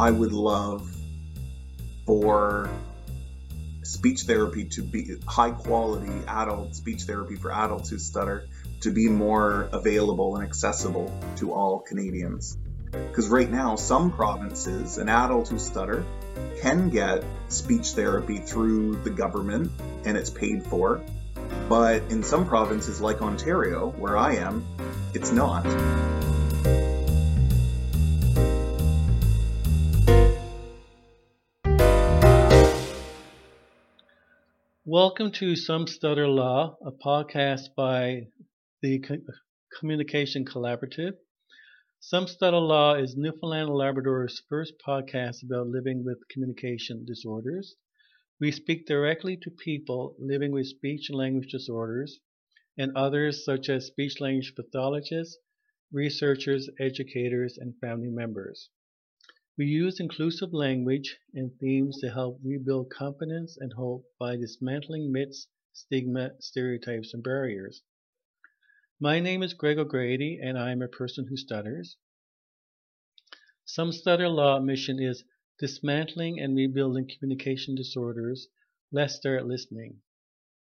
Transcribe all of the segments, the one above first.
I would love for speech therapy to be high quality adult speech therapy for adults who stutter to be more available and accessible to all Canadians. Because right now, some provinces, an adult who stutter can get speech therapy through the government and it's paid for. But in some provinces, like Ontario, where I am, it's not. Welcome to Some Stutter Law, a podcast by the Communication Collaborative. Some Stutter Law is Newfoundland and Labrador's first podcast about living with communication disorders. We speak directly to people living with speech and language disorders and others such as speech language pathologists, researchers, educators, and family members. We use inclusive language and themes to help rebuild confidence and hope by dismantling myths, stigma, stereotypes, and barriers. My name is Greg O'Grady, and I am a person who stutters. Some Stutter Law mission is dismantling and rebuilding communication disorders. Let's start listening.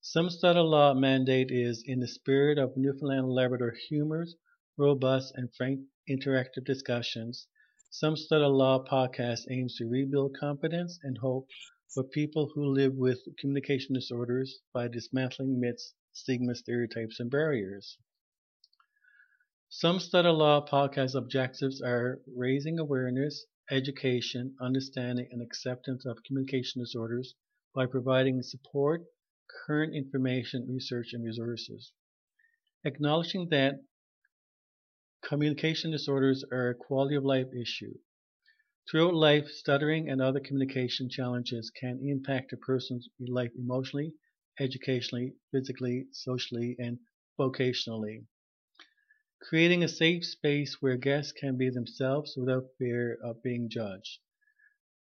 Some Stutter Law mandate is in the spirit of Newfoundland Labrador humors, robust and frank interactive discussions. Some Stutter Law podcast aims to rebuild confidence and hope for people who live with communication disorders by dismantling myths, stigma, stereotypes, and barriers. Some Stutter Law podcast objectives are raising awareness, education, understanding, and acceptance of communication disorders by providing support, current information, research, and resources. Acknowledging that communication disorders are a quality of life issue. Throughout life, stuttering and other communication challenges can impact a person's life emotionally, educationally, physically, socially, and vocationally creating a safe space where guests can be themselves without fear of being judged.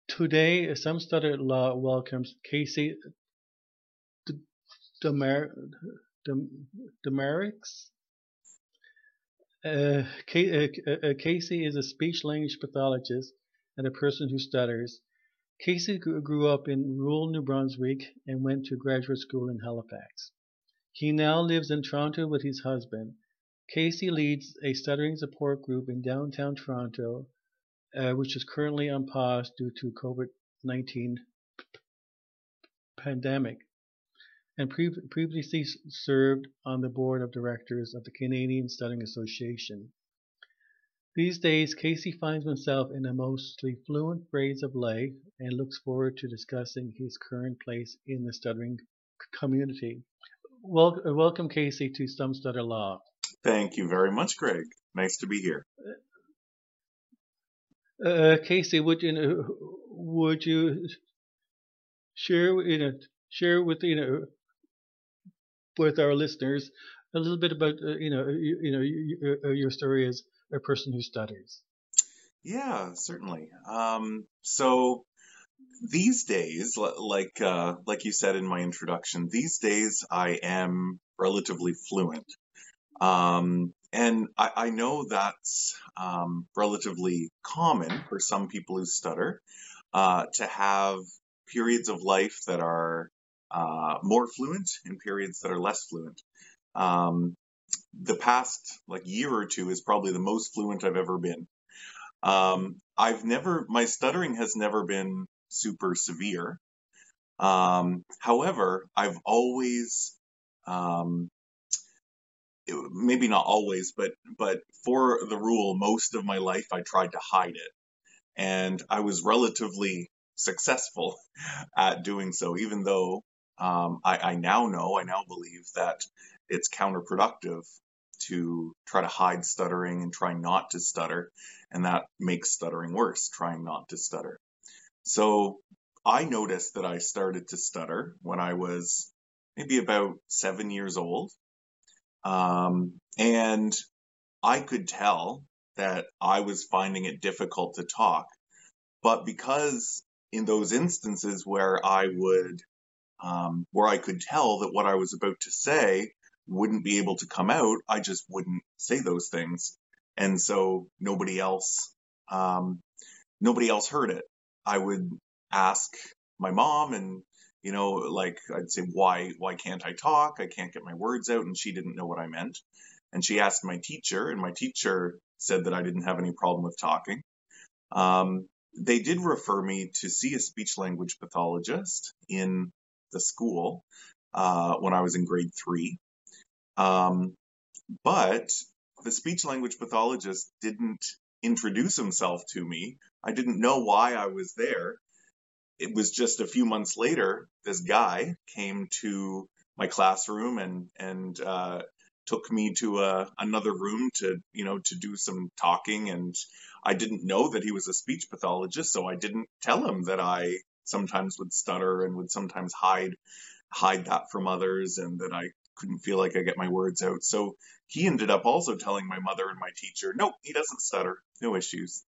Today, Some Stutter Law welcomes Casey Demerix. Uh, uh, uh, Casey is a speech language pathologist and a person who stutters. Casey grew up in rural New Brunswick and went to graduate school in Halifax. He now lives in Toronto with his husband. Casey leads a stuttering support group in downtown Toronto, uh, which is currently on pause due to COVID-19 pandemic, and pre- previously served on the board of directors of the Canadian Stuttering Association. These days, Casey finds himself in a mostly fluent phase of life and looks forward to discussing his current place in the stuttering community. Wel- welcome, Casey, to Some Stutter Law. Thank you very much, Greg. Nice to be here. Uh, Casey, would you would you share you know share with you know with our listeners a little bit about uh, you know you, you know your, uh, your story as a person who stutters? Yeah, certainly. Um, so these days, like uh, like you said in my introduction, these days I am relatively fluent. Um, and I, I, know that's um, relatively common for some people who stutter uh, to have periods of life that are uh, more fluent and periods that are less fluent. Um, the past like year or two is probably the most fluent I've ever been. Um, I've never, my stuttering has never been super severe. Um, however, I've always um, maybe not always, but but for the rule, most of my life I tried to hide it, and I was relatively successful at doing so. Even though um, I, I now know, I now believe that it's counterproductive to try to hide stuttering and try not to stutter, and that makes stuttering worse. Trying not to stutter. So I noticed that I started to stutter when I was maybe about seven years old. Um, and I could tell that I was finding it difficult to talk. But because in those instances where I would, um, where I could tell that what I was about to say wouldn't be able to come out, I just wouldn't say those things. And so nobody else, um, nobody else heard it. I would ask my mom and you know like I'd say why why can't I talk? I can't get my words out and she didn't know what I meant. And she asked my teacher and my teacher said that I didn't have any problem with talking. Um, they did refer me to see a speech language pathologist in the school uh, when I was in grade three. Um, but the speech language pathologist didn't introduce himself to me. I didn't know why I was there. It was just a few months later, this guy came to my classroom and and uh, took me to a, another room to you know to do some talking and I didn't know that he was a speech pathologist so I didn't tell him that I sometimes would stutter and would sometimes hide hide that from others and that I couldn't feel like I get my words out. So he ended up also telling my mother and my teacher, nope, he doesn't stutter, no issues.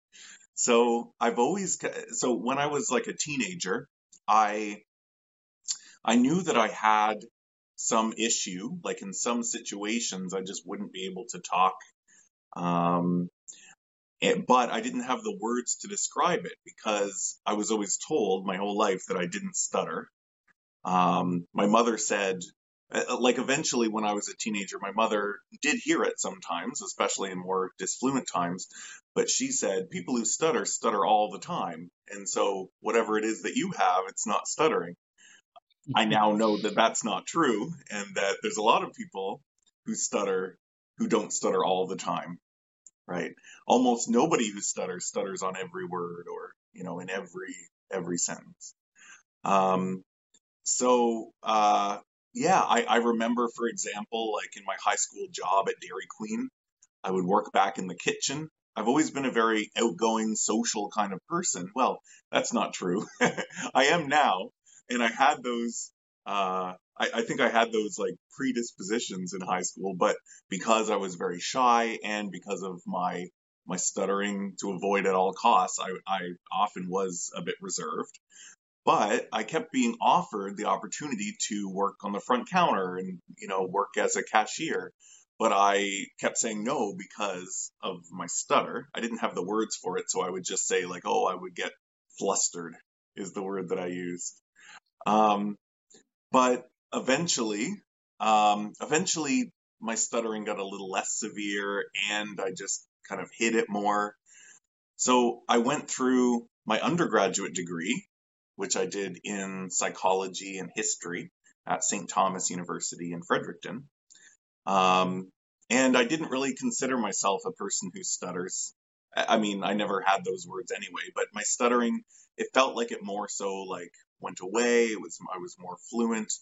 So I've always, so when I was like a teenager, I, I knew that I had some issue, like in some situations, I just wouldn't be able to talk. Um, and, but I didn't have the words to describe it because I was always told my whole life that I didn't stutter. Um, my mother said, uh, uh, like eventually when I was a teenager, my mother did hear it sometimes, especially in more disfluent times. But she said, people who stutter, stutter all the time. And so whatever it is that you have, it's not stuttering. I now know that that's not true and that there's a lot of people who stutter who don't stutter all the time, right? Almost nobody who stutters stutters on every word or, you know, in every, every sentence. Um, so, uh, yeah, I, I remember, for example, like in my high school job at Dairy Queen, I would work back in the kitchen. I've always been a very outgoing, social kind of person. Well, that's not true. I am now, and I had those. Uh, I, I think I had those like predispositions in high school, but because I was very shy and because of my my stuttering to avoid at all costs, I, I often was a bit reserved. But I kept being offered the opportunity to work on the front counter and, you know, work as a cashier. But I kept saying no because of my stutter. I didn't have the words for it, so I would just say, like, oh, I would get flustered, is the word that I used. Um, but eventually, um, eventually, my stuttering got a little less severe and I just kind of hid it more. So I went through my undergraduate degree which I did in psychology and history at St. Thomas University in Fredericton. Um, and I didn't really consider myself a person who stutters. I mean, I never had those words anyway, but my stuttering, it felt like it more so like went away. It was, I was more fluent.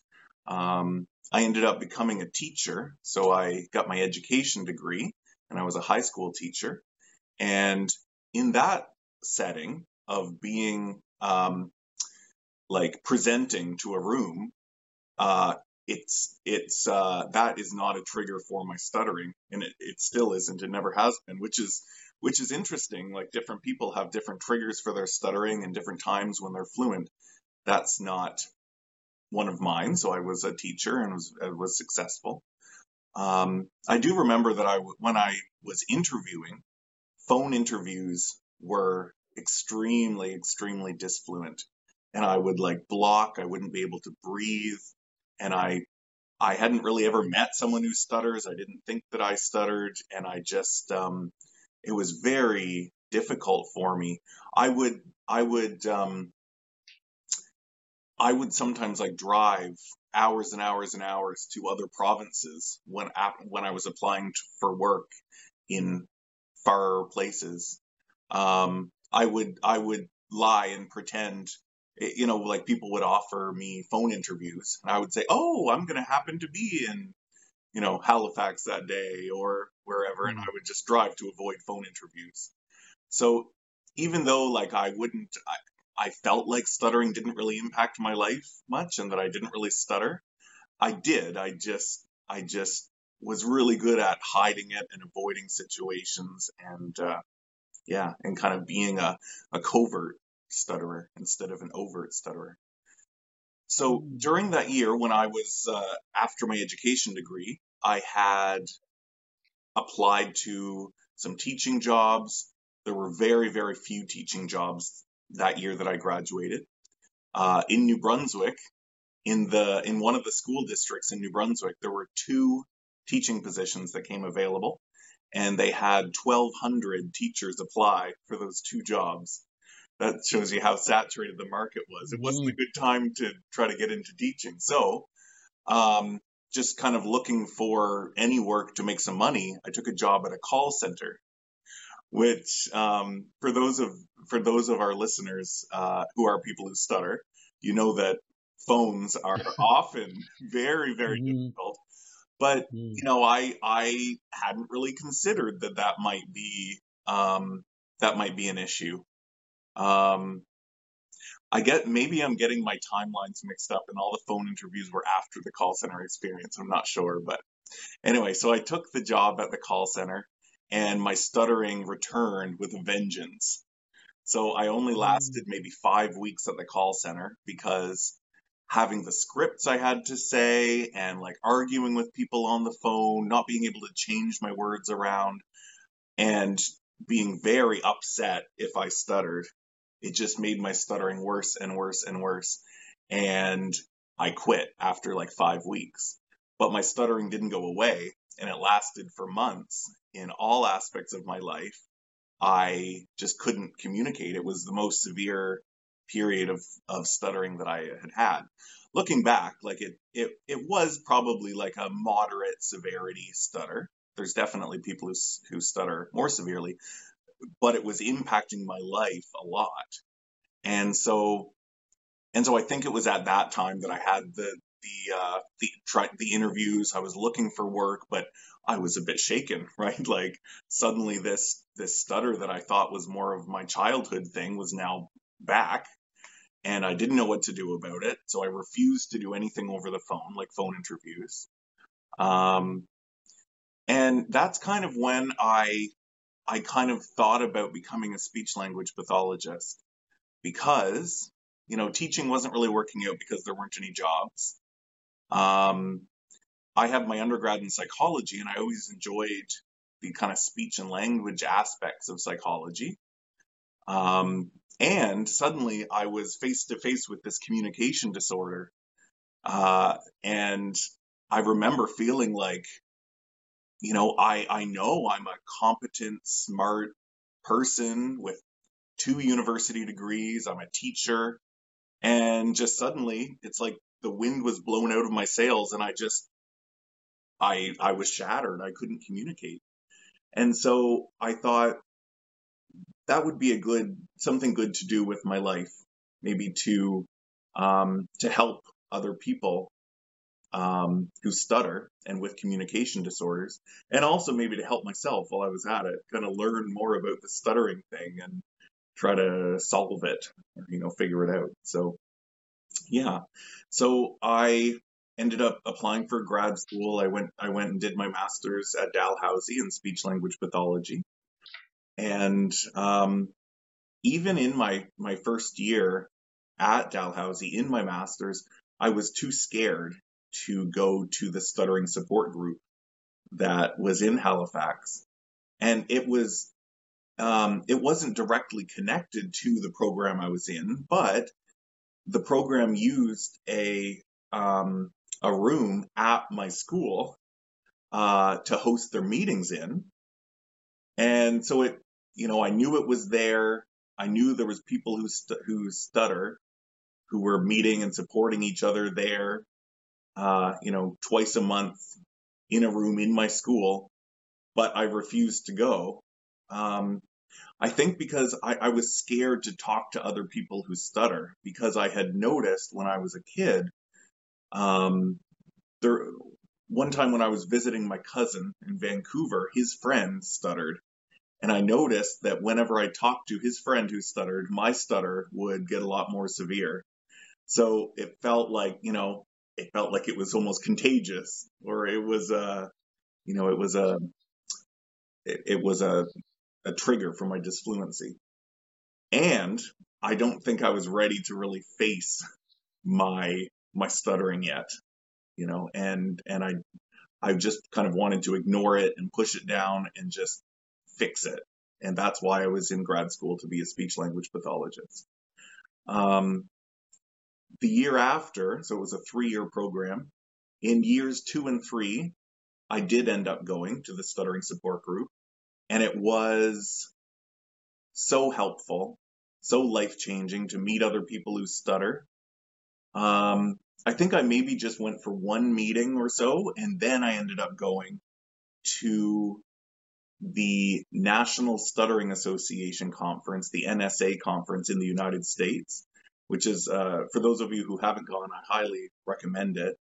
Um, I ended up becoming a teacher. So I got my education degree and I was a high school teacher. And in that setting of being um, like presenting to a room, uh, it's it's uh, that is not a trigger for my stuttering, and it, it still isn't. It never has been, which is which is interesting. Like different people have different triggers for their stuttering and different times when they're fluent. That's not one of mine. So I was a teacher and was was successful. Um, I do remember that I when I was interviewing, phone interviews were extremely extremely disfluent and I would like block. I wouldn't be able to breathe. And I, I hadn't really ever met someone who stutters. I didn't think that I stuttered. And I just, um, it was very difficult for me. I would, I would, um, I would sometimes like drive hours and hours and hours to other provinces when when I was applying for work in far places. Um, I would I would lie and pretend you know, like people would offer me phone interviews, and I would say, "Oh, I'm going to happen to be in, you know, Halifax that day or wherever," and I would just drive to avoid phone interviews. So even though like I wouldn't, I, felt like stuttering didn't really impact my life much, and that I didn't really stutter. I did. I just, I just was really good at hiding it and avoiding situations, and uh, yeah, and kind of being a, a covert stutterer instead of an overt stutterer. So during that year, when I was uh, after my education degree, I had applied to some teaching jobs. there were very, very few teaching jobs that year that I graduated. Uh, in New Brunswick, in the in one of the school districts in New Brunswick, there were two teaching positions that came available, and they had 1,200 teachers apply for those two jobs. That shows you how saturated the market was. It wasn't a Mm. good time to try to get into teaching. So, um, just kind of looking for any work to make some money, I took a job at a call center which um, for those of for those of our listeners uh, who are people who stutter, you know that phones are often very very Mhm. difficult. But Mm. you know, I I hadn't really considered that that might be um, that might be an issue. Um, I get maybe I'm getting my timelines mixed up, and all the phone interviews were after the call center experience. I'm not sure, but anyway, so I took the job at the call center, and my stuttering returned with a vengeance. So I only mm. lasted maybe five weeks at the call center because having the scripts I had to say and like arguing with people on the phone, not being able to change my words around, and being very upset if I stuttered. It just made my stuttering worse and worse and worse. And I quit after like five weeks. But my stuttering didn't go away and it lasted for months in all aspects of my life. I just couldn't communicate. It was the most severe period of, of stuttering that I had had. Looking back, like it, it, it was probably like a moderate severity stutter. There's definitely people who, who stutter more severely, but it was impacting my life a lot. And so, and so I think it was at that time that I had the, the, uh, the, try, the interviews. I was looking for work, but I was a bit shaken, right? Like suddenly this, this stutter that I thought was more of my childhood thing was now back and I didn't know what to do about it. So I refused to do anything over the phone, like phone interviews. Um, and that's kind of when I, I kind of thought about becoming a speech language pathologist because, you know, teaching wasn't really working out because there weren't any jobs. Um, I have my undergrad in psychology and I always enjoyed the kind of speech and language aspects of psychology. Um, and suddenly I was face to face with this communication disorder. Uh, and I remember feeling like, you know, I, I know I'm a competent, smart person with two university degrees. I'm a teacher. And just suddenly it's like the wind was blown out of my sails and I just, I, I was shattered. I couldn't communicate. And so I thought that would be a good, something good to do with my life, maybe to, um, to help other people, um, who stutter and with communication disorders, and also maybe to help myself while I was at it, kind of learn more about the stuttering thing and try to solve it, or, you know, figure it out. So, yeah. So I ended up applying for grad school. I went, I went and did my master's at Dalhousie in speech language pathology. And, um, even in my, my first year at Dalhousie in my master's, I was too scared to go to the stuttering support group that was in Halifax. And it was, um, it wasn't directly connected to the program I was in, but the program used a, um, a room at my school, uh, to host their meetings in. And so it, you know, I knew it was there. I knew there was people who, stu- who stutter, who were meeting and supporting each other there, uh, you know, twice a month in a room in my school, but I refused to go. Um, I think because I, I was scared to talk to other people who stutter because I had noticed when I was a kid, um, there, one time when I was visiting my cousin in Vancouver, his friend stuttered. And I noticed that whenever I talked to his friend who stuttered, my stutter would get a lot more severe. So it felt like, you know, it felt like it was almost contagious or it was a, you know, it was a, it, it was a, a trigger for my disfluency. And I don't think I was ready to really face my, my stuttering yet, you know, and, and I, I just kind of wanted to ignore it and push it down and just fix it. And that's why I was in grad school to be a speech language pathologist. Um, the year after, so it was a three year program, in years two and three, I did end up going to the stuttering support group, and it was so helpful, so life changing to meet other people who stutter. Um, I think I maybe just went for one meeting or so, and then I ended up going to the National Stuttering Association conference, the NSA conference in the United States, which is, uh, for those of you who haven't gone, I highly recommend it.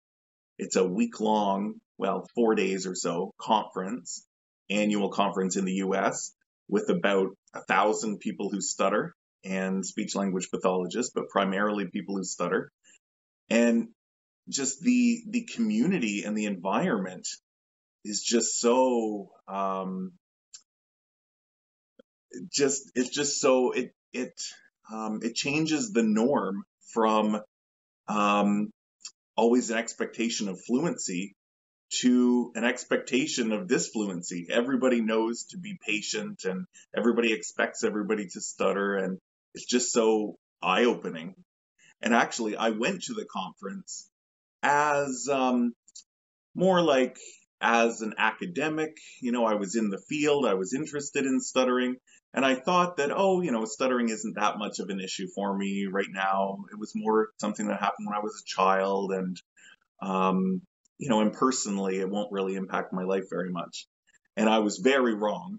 It's a week long, well, four days or so conference, annual conference in the US with about a thousand people who stutter and speech language pathologists, but primarily people who stutter. And just the the community and the environment is just so um, just it's just so it it um, it changes the norm from um, always an expectation of fluency to an expectation of disfluency. Everybody knows to be patient and everybody expects everybody to stutter and it's just so eye opening. And actually, I went to the conference as um, more like as an academic. You know, I was in the field, I was interested in stuttering, and I thought that, oh, you know, stuttering isn't that much of an issue for me right now. It was more something that happened when I was a child, and, um, you know, and personally, it won't really impact my life very much. And I was very wrong.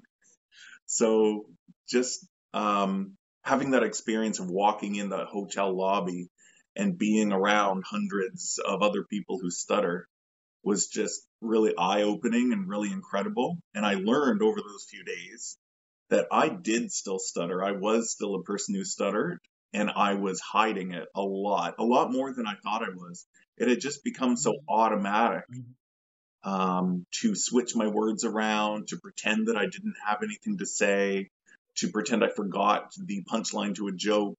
So just um, having that experience of walking in the hotel lobby and being around hundreds of other people who stutter was just really eye opening and really incredible. And I learned over those few days that I did still stutter. I was still a person who stuttered and I was hiding it a lot, a lot more than I thought I was. It had just become so automatic mm-hmm. um, to switch my words around, to pretend that I didn't have anything to say, to pretend I forgot the punchline to a joke,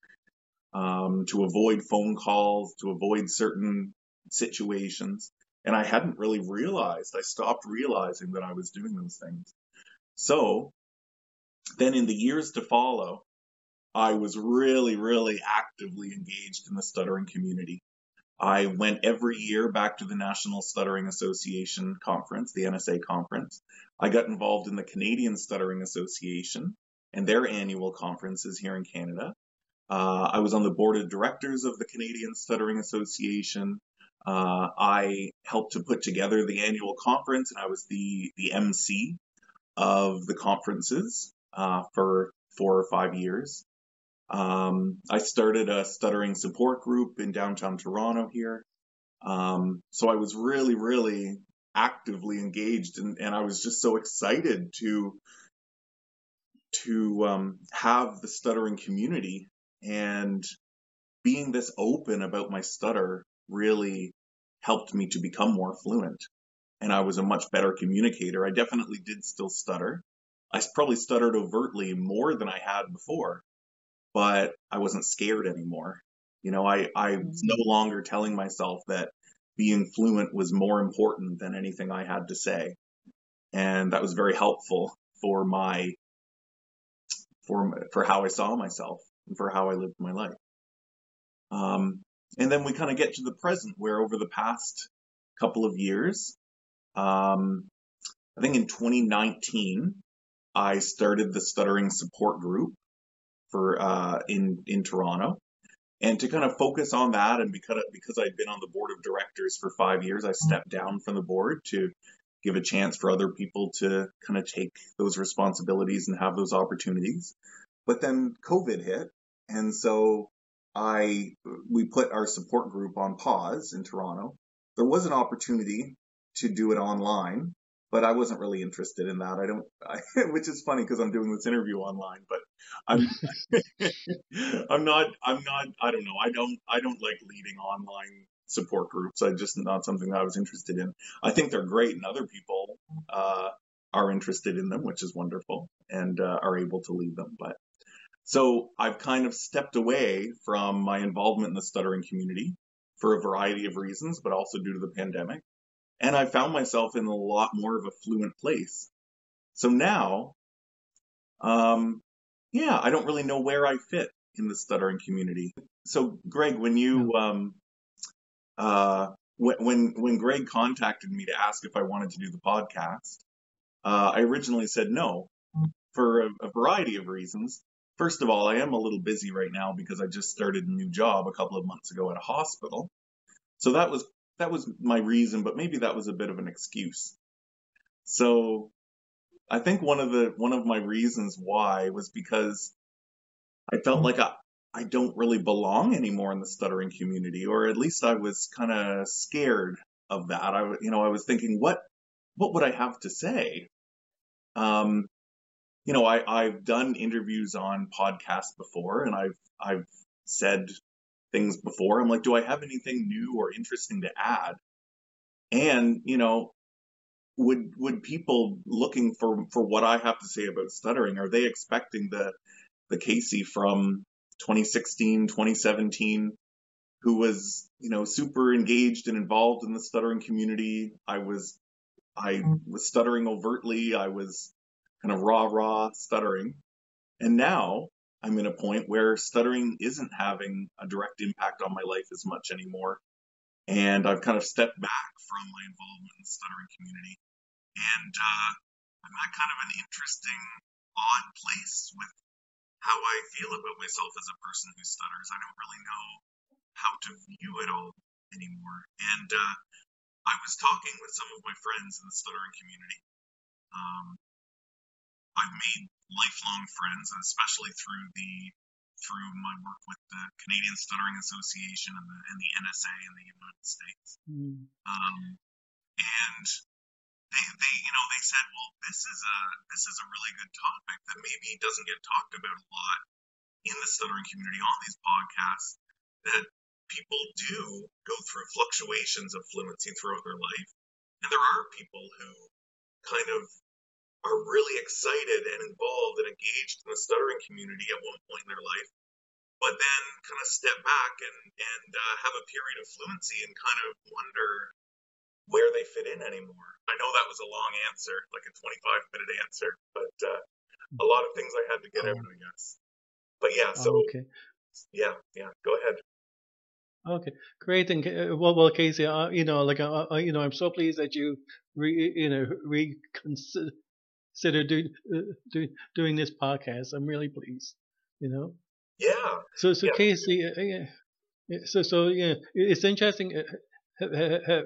um, to avoid phone calls, to avoid certain situations. And I hadn't really realized, I stopped realizing that I was doing those things. So then in the years to follow, I was really, really actively engaged in the stuttering community. I went every year back to the National Stuttering Association conference, the NSA conference. I got involved in the Canadian Stuttering Association and their annual conferences here in Canada. Uh, I was on the board of directors of the Canadian Stuttering Association. Uh, I helped to put together the annual conference, and I was the the MC of the conferences uh, for four or five years. Um, I started a stuttering support group in downtown Toronto here. Um, so I was really, really actively engaged, and, and I was just so excited to to um, have the stuttering community and being this open about my stutter really helped me to become more fluent. And I was a much better communicator. I definitely did still stutter. I probably stuttered overtly more than I had before, but I wasn't scared anymore. You know, I, I was no mm-hmm. longer telling myself that being fluent was more important than anything I had to say. And that was very helpful for my, for, for how I saw myself and for how I lived my life. Um, and then we kind of get to the present where over the past couple of years, um, I think in 2019, I started the stuttering support group for uh, in in Toronto, and to kind of focus on that, and because because I'd been on the board of directors for five years, I stepped down from the board to give a chance for other people to kind of take those responsibilities and have those opportunities. But then COVID hit, and so I we put our support group on pause in Toronto. There was an opportunity to do it online, but I wasn't really interested in that. I don't, I, which is funny because I'm doing this interview online, but I'm, I'm not, I'm not, I don't know. I don't, I don't like leading online support groups. I just not something that I was interested in. I think they're great, and other people uh, are interested in them, which is wonderful, and uh, are able to lead them. But so I've kind of stepped away from my involvement in the stuttering community for a variety of reasons, but also due to the pandemic. And I found myself in a lot more of a fluent place. So now um, yeah, I don't really know where I fit in the stuttering community. So, Greg, when you um, uh, when when Greg contacted me to ask if I wanted to do the podcast, uh, I originally said no for a, a, variety of reasons. First of all, I am a little busy right now because I just started a new job a couple of months ago at a hospital. So that was that was my reason, but maybe that was a bit of an excuse. So I think one of the one of my reasons why was because I felt like I, I don't really belong anymore in the stuttering community, or at least I was kind of scared of that. I, you know, I was thinking, what, what would I have to say? Um, you know, I, I've done interviews on podcasts before, and I've, I've said things before. I'm like, do I have anything new or interesting to add? And you know, would would people looking for for what I have to say about stuttering are they expecting the the Casey from 2016, 2017, who was, you know, super engaged and involved in the stuttering community. I was, I was stuttering overtly. I was kind of rah rah stuttering. And now I'm in a point where stuttering isn't having a direct impact on my life as much anymore. And I've kind of stepped back from my involvement in the stuttering community. And uh, I'm at kind of an interesting, odd place with how I feel about myself as a person who stutters. I don't really know how to view it all anymore. And uh, I was talking with some of my friends in the stuttering community. Um, I've made lifelong friends, especially through the through my work with the Canadian Stuttering Association and the, and the NSA in the United States. Mm. Um, and they, they you know they said well this is a this is a really good topic that maybe doesn't get talked about a lot in the stuttering community on these podcasts that people do go through fluctuations of fluency throughout their life and there are people who kind of are really excited and involved and engaged in the stuttering community at one point in their life but then kind of step back and and uh, have a period of fluency and kind of wonder where they fit in anymore. I know that was a long answer, like a 25 minute answer, but uh, a lot of things I had to get out, I guess. But yeah, so oh, okay. yeah, yeah, go ahead. Okay, great. And uh, well, well, Casey, uh, you know, like, uh, uh, you know, I'm so pleased that you, re, you know, reconsider do, uh, do, doing this podcast. I'm really pleased. You know. Yeah. So, so yeah. Casey, yeah. So, so yeah, it's interesting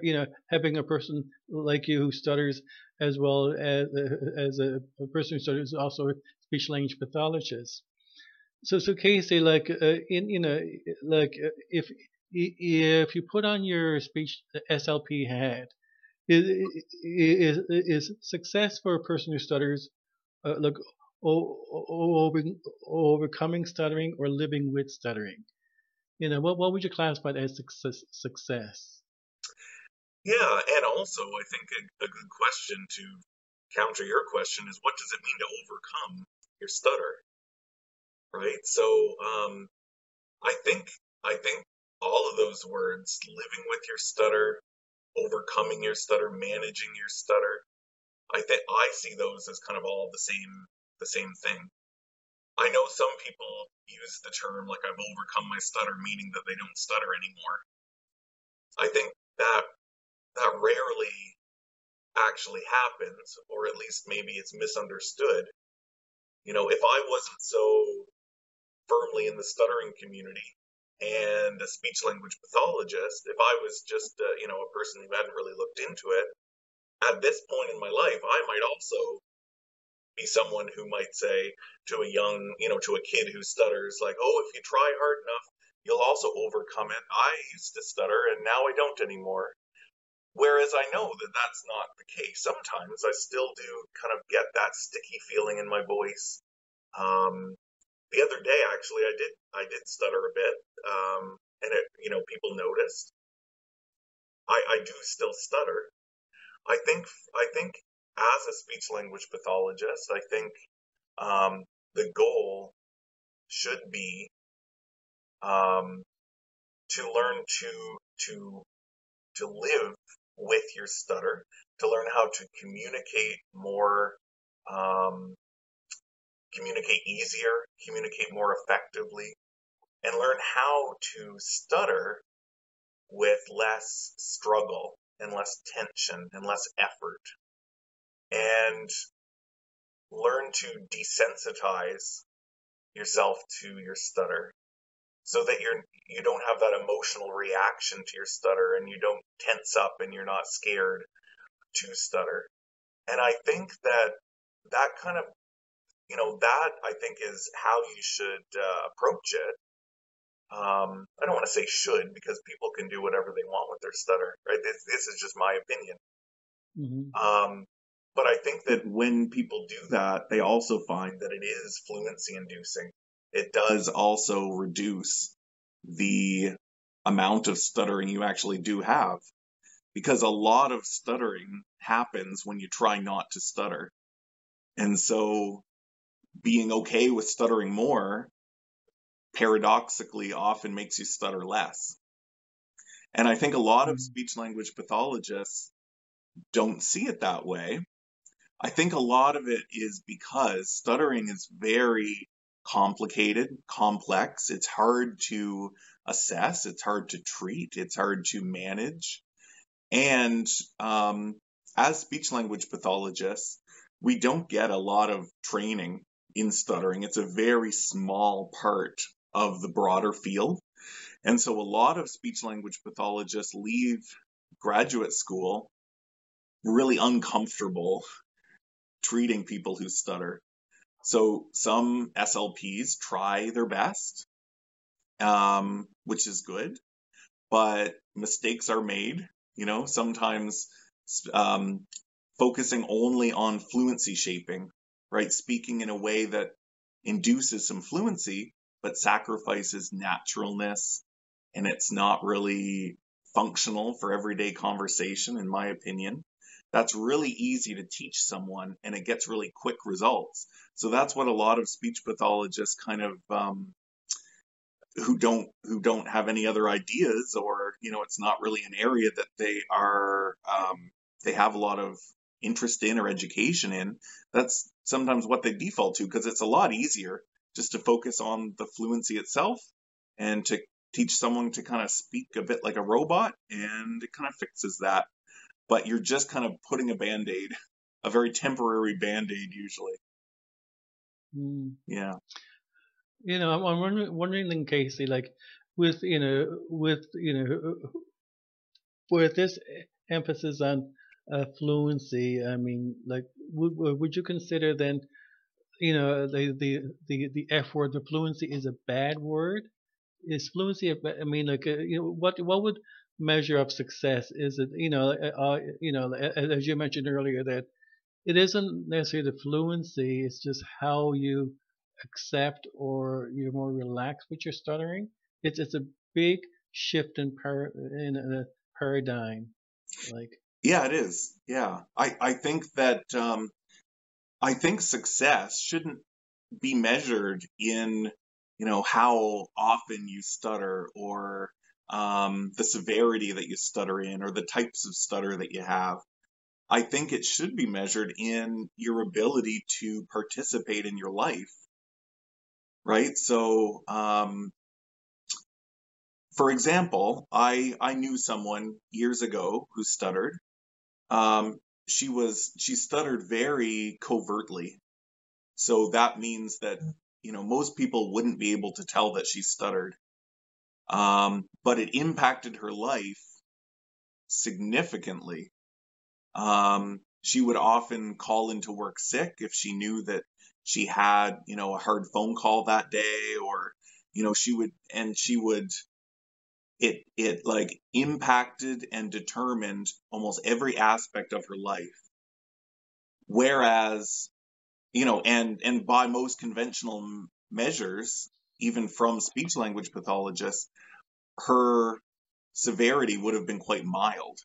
you know, having a person like you who stutters as well as as a, a person who stutters also a speech language pathologist. So, so Casey, like, uh, in you know, like uh, if if you put on your speech SLP hat, is is, is success for a person who stutters, uh, like over, overcoming stuttering or living with stuttering? You know, what what would you classify as success? success? Yeah, and also I think a, a good question to counter your question is what does it mean to overcome your stutter? Right? So um, I think I think all of those words, living with your stutter, overcoming your stutter, managing your stutter, I think I see those as kind of all the same the same thing. I know some people use the term like I've overcome my stutter, meaning that they don't stutter anymore. I think that that rarely actually happens, or at least maybe it's misunderstood. You know, if I wasn't so firmly in the stuttering community and a speech language pathologist, if I was just, uh, you know, a person who hadn't really looked into it, at this point in my life, I might also be someone who might say to a young, you know, to a kid who stutters, like, oh, if you try hard enough, you'll also overcome it. I used to stutter and now I don't anymore. Whereas I know that that's not the case. Sometimes I still do kind of get that sticky feeling in my voice. Um, the other day, actually, I did I did stutter a bit, um, and it you know people noticed. I, I do still stutter. I think I think as a speech language pathologist, I think um, the goal should be um, to learn to to to live with your stutter, to learn how to communicate more, um, communicate easier, communicate more effectively, and learn how to stutter with less struggle and less tension and less effort. And learn to desensitize yourself to your stutter so that you're you don't have that emotional reaction to your stutter and you don't tense up and you're not scared to stutter. And I think that that kind of you know that I think is how you should uh, approach it. Um, I don't want to say should because people can do whatever they want with their stutter, right? This, this is just my opinion. Mm-hmm. Um, but I think that when people do that, they also find that it is fluency inducing. It does also reduce the amount of stuttering you actually do have because a lot of stuttering happens when you try not to stutter. And so being okay with stuttering more paradoxically often makes you stutter less. And I think a lot of hmm. speech language pathologists don't see it that way. I think a lot of it is because stuttering is very complicated, complex. It's hard to assess, it's hard to treat, it's hard to manage. And um, as speech language pathologists, we don't get a lot of training in stuttering. It's a very small part of the broader field. And so a lot of speech language pathologists leave graduate school really uncomfortable treating people who stutter. So some SLPs try their best, um, which is good, but mistakes are made. You know, sometimes um, focusing only on fluency shaping, right? Speaking in a way that induces some fluency, but sacrifices naturalness, and it's not really functional for everyday conversation, in my opinion. That's really easy to teach someone, and it gets really quick results. So that's what a lot of speech pathologists kind of um, who don't who don't have any other ideas, or you know, it's not really an area that they are um, they have a lot of interest in or education in. That's sometimes what they default to because it's a lot easier just to focus on the fluency itself and to teach someone to kind of speak a bit like a robot and it kind of fixes that but you're just kind of putting a band aid, a very temporary band aid usually. Mm. Yeah. You know, I'm, I'm wondering, wondering, Casey, like with you know, with you know, with this emphasis on uh, fluency, I mean, like, would would you consider then, you know, the the the the F word, the fluency is a bad word? Is fluency? I mean, like, uh, you know, what what would measure of success is it you know uh, uh you know as you mentioned earlier that it isn't necessarily the fluency it's just how you accept or you're more relaxed with your stuttering it's it's a big shift in par in a paradigm like yeah it is yeah i i think that um i think success shouldn't be measured in you know how often you stutter or um, the severity that you stutter in or the types of stutter that you have. I think it should be measured in your ability to participate in your life. Right? So, um, for example, I, I knew someone years ago who stuttered. Um, she was, she stuttered very covertly. So that means that, you know, most people wouldn't be able to tell that she stuttered. Um, but it impacted her life significantly. Um, she would often call into work sick if she knew that she had, you know, a hard phone call that day or, you know, she would, and she would, it, it like impacted and determined almost every aspect of her life. Whereas, you know, and, and by most conventional measures, even from speech language pathologists, her severity would have been quite mild.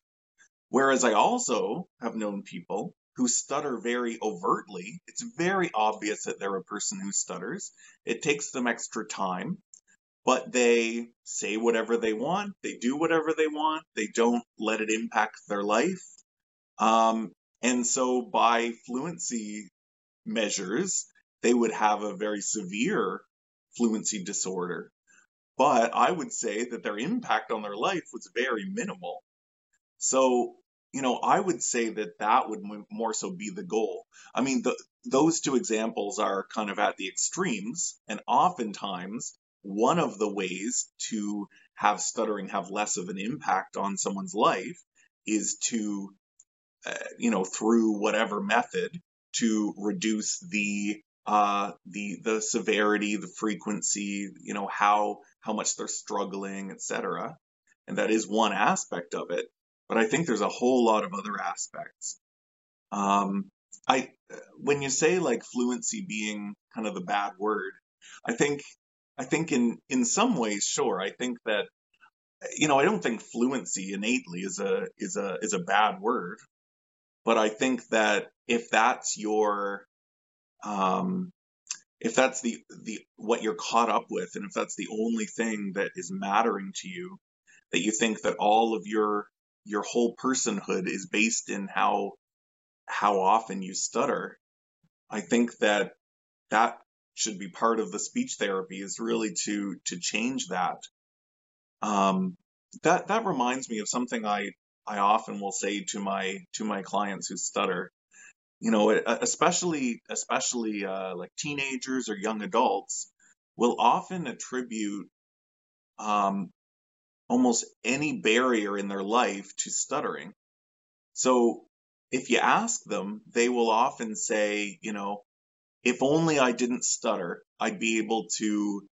Whereas I also have known people who stutter very overtly. It's very obvious that they're a person who stutters. It takes them extra time, but they say whatever they want. They do whatever they want. They don't let it impact their life. Um, and so by fluency measures, they would have a very severe fluency disorder. But I would say that their impact on their life was very minimal. So, you know, I would say that that would more so be the goal. I mean, the, those two examples are kind of at the extremes, and oftentimes one of the ways to have stuttering have less of an impact on someone's life is to, uh, you know, through whatever method to reduce the uh, the the severity, the frequency, you know, how how much they're struggling, etc. And that is one aspect of it. But I think there's a whole lot of other aspects. Um, I when you say like fluency being kind of the bad word, I think I think in in some ways, sure. I think that you know I don't think fluency innately is a is a is a bad word, but I think that if that's your um, if that's the the what you're caught up with, and if that's the only thing that is mattering to you, that you think that all of your your whole personhood is based in how how often you stutter, I think that that should be part of the speech therapy is really to to change that. Um, that that reminds me of something I I often will say to my to my clients who stutter you know, especially especially uh, like teenagers or young adults will often attribute um, almost any barrier in their life to stuttering. So if you ask them, they will often say, you know, if only I didn't stutter, I'd be able to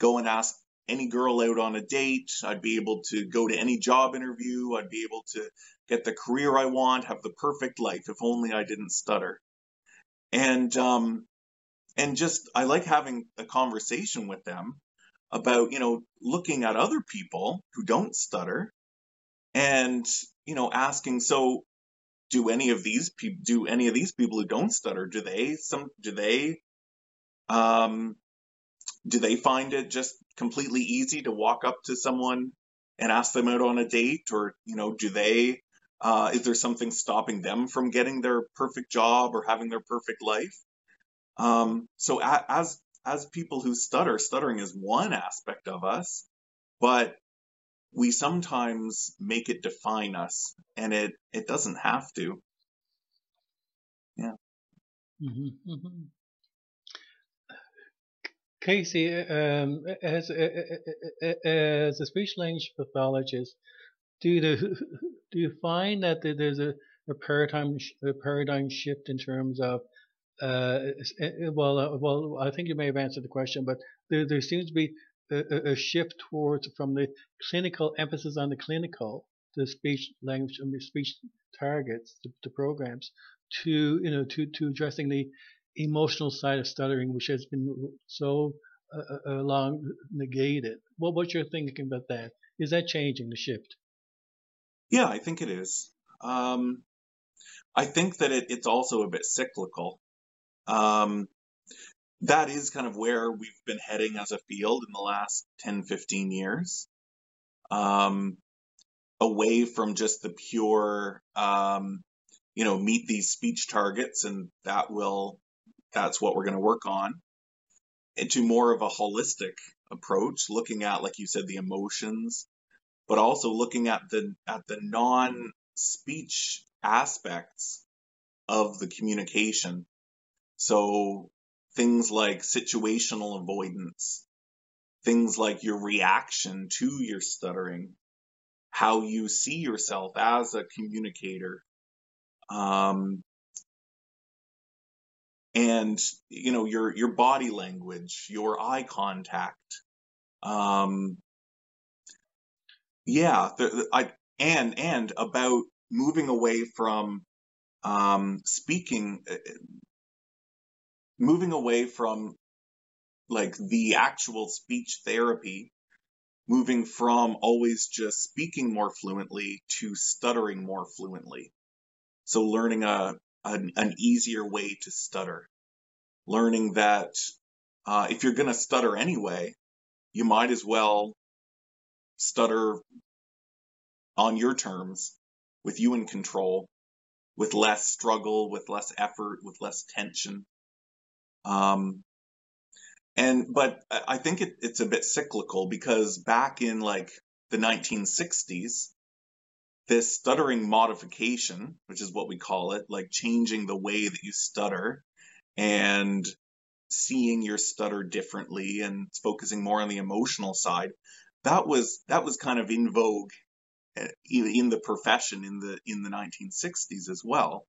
go and ask any girl out on a date. I'd be able to go to any job interview. I'd be able to get the career I want, have the perfect life if only I didn't stutter. And um, and just I like having a conversation with them about you know looking at other people who don't stutter and you know asking so do any of these people do any of these people who don't stutter do they some do they um do they find it just completely easy to walk up to someone and ask them out on a date? Or you know do they uh, is there something stopping them from getting their perfect job or having their perfect life? Um, so as as people who stutter stuttering is one aspect of us but we sometimes make it define us and it it doesn't have to yeah mm-hmm, mm-hmm. Casey, um, as, as a speech language pathologist, do you, do you find that there's a, a paradigm a paradigm shift in terms of uh, well, uh, well, I think you may have answered the question, but there, there seems to be a, a, shift towards from the clinical emphasis on the clinical, the speech language, and speech targets, the, the programs, to you know to to addressing the emotional side of stuttering, which has been so uh, uh, uh, long negated. What what's your thinking about that? Is that changing the shift? Yeah, I think it is. Um, I think that it, it's also a bit cyclical. Um, that is kind of where we've been heading as a field in the last 10, 15 years. Um, away from just the pure, um, you know, meet these speech targets and that will that's what we're going to work on into more of a holistic approach looking at like you said the emotions but also looking at the at the non speech aspects of the communication so things like situational avoidance things like your reaction to your stuttering how you see yourself as a communicator um, and you know your your body language, your eye contact. Um, yeah, the, I and and about moving away from um, speaking, uh, moving away from like the actual speech therapy, moving from always just speaking more fluently to stuttering more fluently. So learning a an, an easier way to stutter. Learning that uh, if you're going to stutter anyway, you might as well stutter on your terms, with you in control, with less struggle, with less effort, with less tension. Um, and but I think it, it's a bit cyclical because back in like the 1960s, this stuttering modification, which is what we call it, like changing the way that you stutter and seeing your stutter differently and focusing more on the emotional side, that was that was kind of in vogue eh, in the profession in the in the 1960s as well.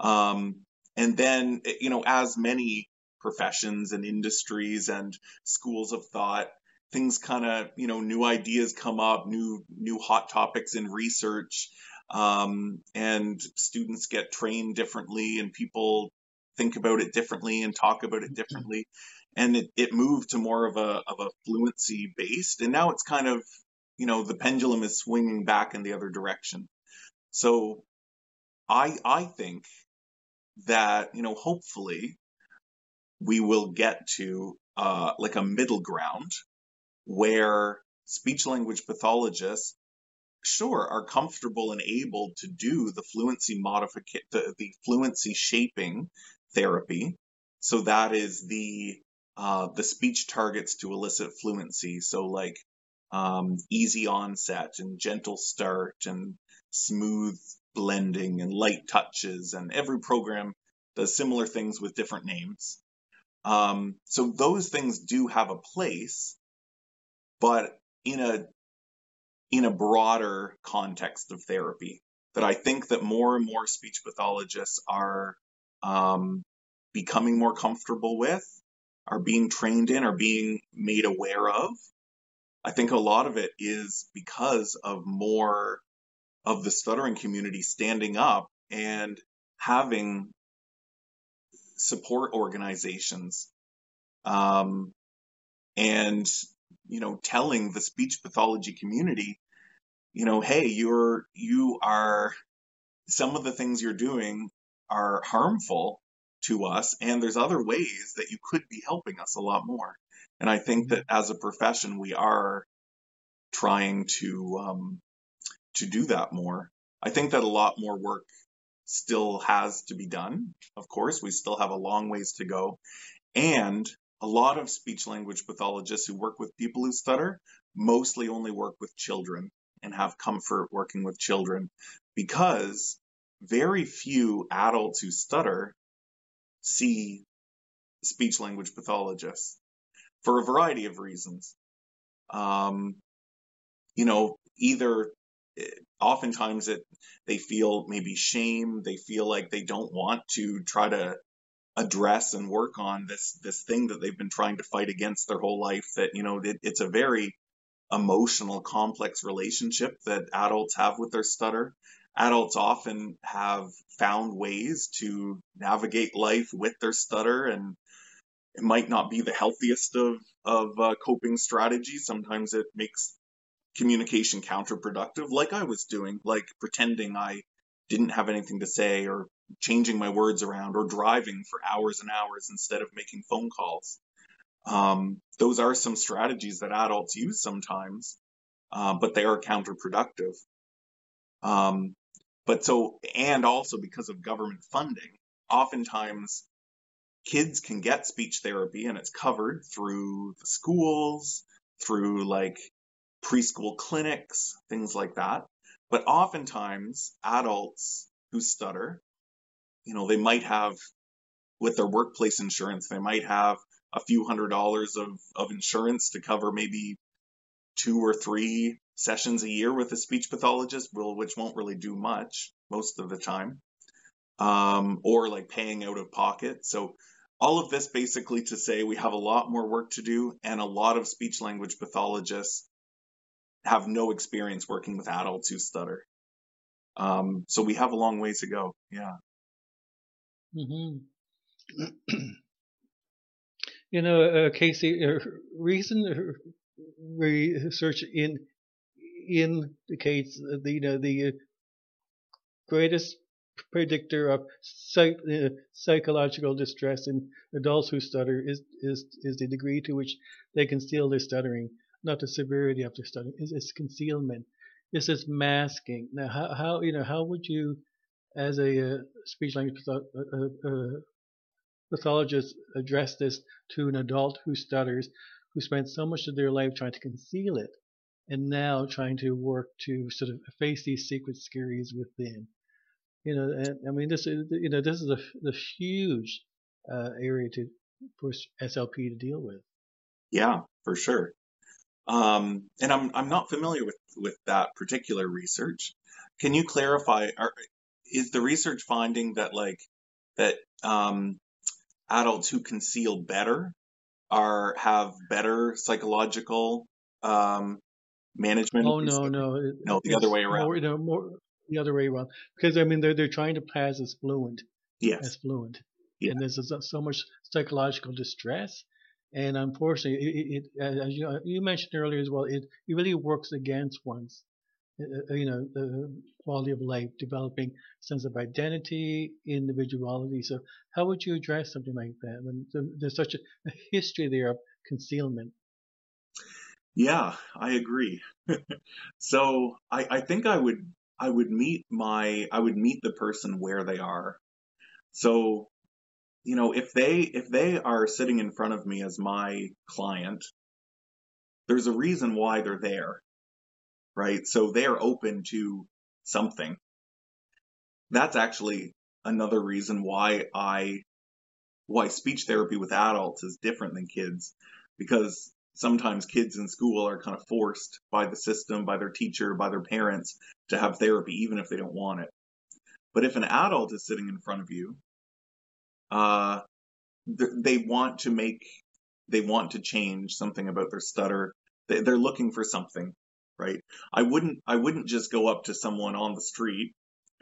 Um, and then you know, as many professions and industries and schools of thought things kind of you know new ideas come up new new hot topics in research um, and students get trained differently and people think about it differently and talk about it differently. And it, it moved to more of a of a fluency based and now it's kind of you know the pendulum is swinging back in the other direction. So i i think that you know hopefully we will get to uh, like a middle ground where speech language pathologists sure are comfortable and able to do the fluency modification the, the, fluency shaping therapy. So that is the uh, the speech targets to elicit fluency. So like um, easy onset and gentle start and smooth blending and light touches and every program does similar things with different names um, so those things do have a place but in a in a broader context of therapy that I think that more and more speech pathologists are um, becoming more comfortable with, are being trained in, are being made aware of. I think a lot of it is because of more of the stuttering community standing up and having support organizations um, and you know, telling the speech pathology community, you know, hey, you're, you are, some of the things you're doing are harmful to us, and there's other ways that you could be helping us a lot more. And I think that as a profession, we are trying to, um, to do that more. I think that a lot more work still has to be done. Of course, we still have a long ways to go. And a lot of speech language pathologists who work with people who stutter mostly only work with children and have comfort working with children because very few adults who stutter see speech language pathologists for a variety of reasons. Um, you know, either oftentimes it they feel maybe shame, they feel like they don't want to try to address and work on this this thing that they've been trying to fight against their whole life that you know it, it's a very emotional complex relationship that adults have with their stutter. Adults often have found ways to navigate life with their stutter and it might not be the healthiest of of uh, coping strategies. Sometimes it makes communication counterproductive like i was doing like pretending i didn't have anything to say or changing my words around or driving for hours and hours instead of making phone calls. Um, those are some strategies that adults use sometimes, uh, but they are counterproductive. Um, but so, and also because of government funding, oftentimes kids can get speech therapy and it's covered through the schools, through like preschool clinics, things like that. But oftentimes adults who stutter you know, they might have with their workplace insurance, they might have a few hundred dollars of, of insurance to cover maybe two or three sessions a year with a speech pathologist, which won't really do much most of the time, um, or like paying out of pocket. So, all of this basically to say we have a lot more work to do, and a lot of speech language pathologists have no experience working with adults who stutter. Um, so, we have a long ways to go. Yeah. Mm-hmm. you know, uh, Casey, uh, recent research in indicates the you know the uh, greatest predictor of psych, uh, psychological distress in adults who stutter is, is is the degree to which they conceal their stuttering, not the severity of their stuttering. It's, it's concealment. This is masking. Now, how, how you know how would you as a uh, speech language uh, uh, uh, pathologists address this to an adult who stutters, who spent so much of their life trying to conceal it, and now trying to work to sort of face these secret scaries within. You know, and I mean, this is you know this is a, a huge uh, area to for SLP to deal with. Yeah, for sure. Um, and I'm I'm not familiar with with that particular research. Can you clarify? Are, is the research finding that like that um, adults who conceal better are have better psychological um, management? Oh no, no, no, the other way around. More, know, more the other way around because I mean they're they're trying to pass as fluent. Yes. As fluent. Yeah. And there's so much psychological distress and unfortunately, it, it, as you, you, mentioned earlier as well, it, it really works against one's, uh, uh, you know, the quality of life, developing sense of identity, individuality. So, how would you address something like that when there's such a, history there of concealment? Yeah, I agree. so, I, I think I would I would meet my I would meet the person where they are. So you know, if they if they are sitting in front of me as my client, there's a reason why they're there. Right? So they're open to something. That's actually another reason why I why speech therapy with adults is different than kids because sometimes kids in school are kind of forced by the system, by their teacher, by their parents to have therapy even if they don't want it. But if an adult is sitting in front of you uh, they want to make, they want to change something about their stutter. They're looking for something, right? I wouldn't, I wouldn't just go up to someone on the street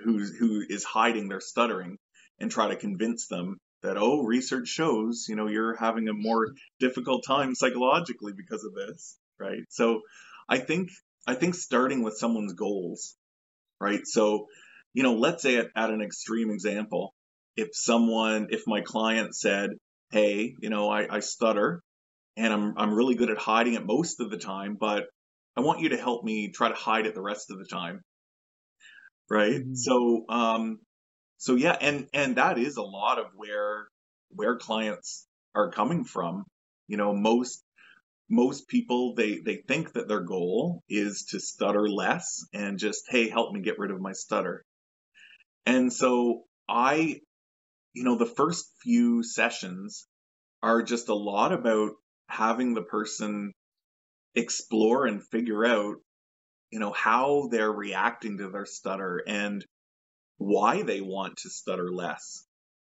who who is hiding their stuttering and try to convince them that oh, research shows, you know, you're having a more difficult time psychologically because of this, right? So, I think I think starting with someone's goals, right? So, you know, let's say at, at an extreme example, if someone, if my client said, Hey, you know, I, I stutter and I'm, I'm really good at hiding it most of the time, but I want you to help me try to hide it the rest of the time. Right. Mm-hmm. So, um, so yeah, and, and that is a lot of where, where clients are coming from. You know, most, most people, they, they think that their goal is to stutter less and just, Hey, help me get rid of my stutter. And so I you know, the first few sessions are just a lot about having the person explore and figure out, you know, how they're reacting to their stutter and why they want to stutter less.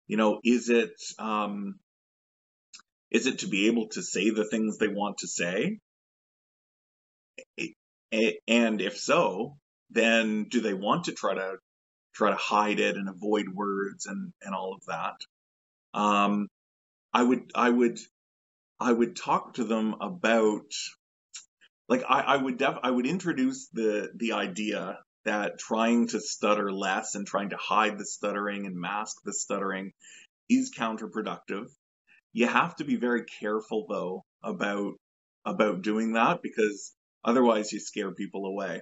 You know, is it, um, is it to be able to say the things they want to say? And if so, then do they want to try to try to hide it and avoid words and, and all of that. Um, I would, I would, I would talk to them about, like, I, I would def, I would introduce the, the idea that trying to stutter less and trying to hide the stuttering and mask the stuttering is counterproductive. You have to be very careful though about, about doing that because otherwise you scare people away.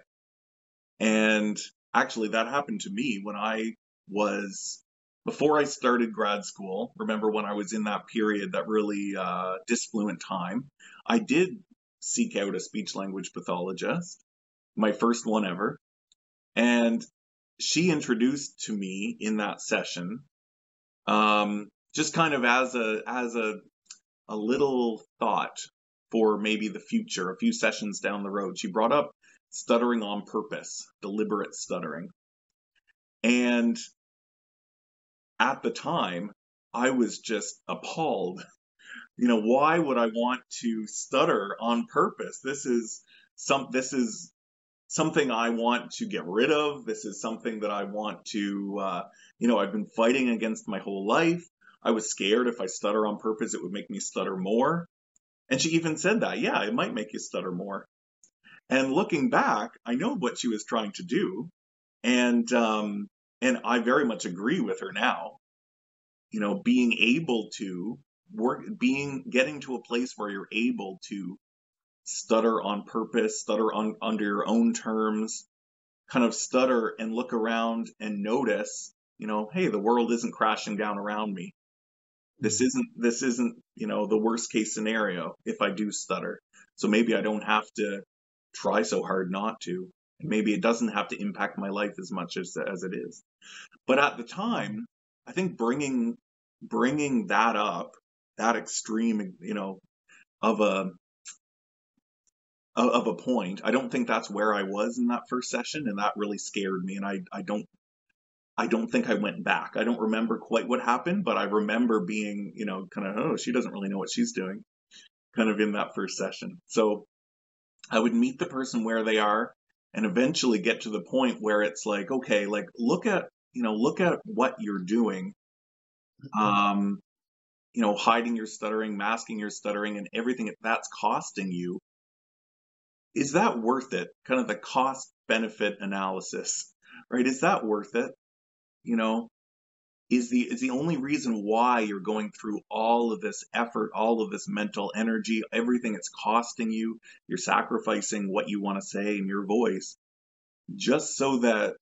And actually that happened to me when I was before I started grad school. Remember when I was in that period, that really uh, disfluent time, I did seek out a speech language pathologist, my first one ever, and she introduced to me in that session, um, just kind of as a as a a little thought for maybe the future, a few sessions down the road. She brought up stuttering on purpose, deliberate stuttering. And at the time, I was just appalled. You know, why would I want to stutter on purpose? This is some, this is something I want to get rid of. This is something that I want to, uh, you know, I've been fighting against my whole life. I was scared if I stutter on purpose, it would make me stutter more. And she even said that, yeah, it might make you stutter more. And looking back, I know what she was trying to do, and um, and I very much agree with her now. You know, being able to work, being getting to a place where you're able to stutter on purpose, stutter on under your own terms, kind of stutter and look around and notice, you know, hey, the world isn't crashing down around me. This Mm-hmm. isn't this isn't, you know, the worst case scenario if I do stutter. So maybe I don't have to try so hard not to. And maybe it doesn't have to impact my life as much as as it is. But at the time, I think bringing bringing that up, that extreme, you know, of a of a point, I don't think that's where I was in that first session, and that really scared me. And I I don't I don't think I went back. I don't remember quite what happened, but I remember being, you know, kind of, oh, she doesn't really know what she's doing, kind of in that first session. So I would meet the person where they are and eventually get to the point where it's like, okay, like look at, you know, look at what you're doing. Um, you know, hiding your stuttering, masking your stuttering, and everything that's costing you. Is that worth it? Kind of the cost benefit analysis, right? Is that worth it? you know is the is the only reason why you're going through all of this effort all of this mental energy everything it's costing you you're sacrificing what you want to say in your voice just so that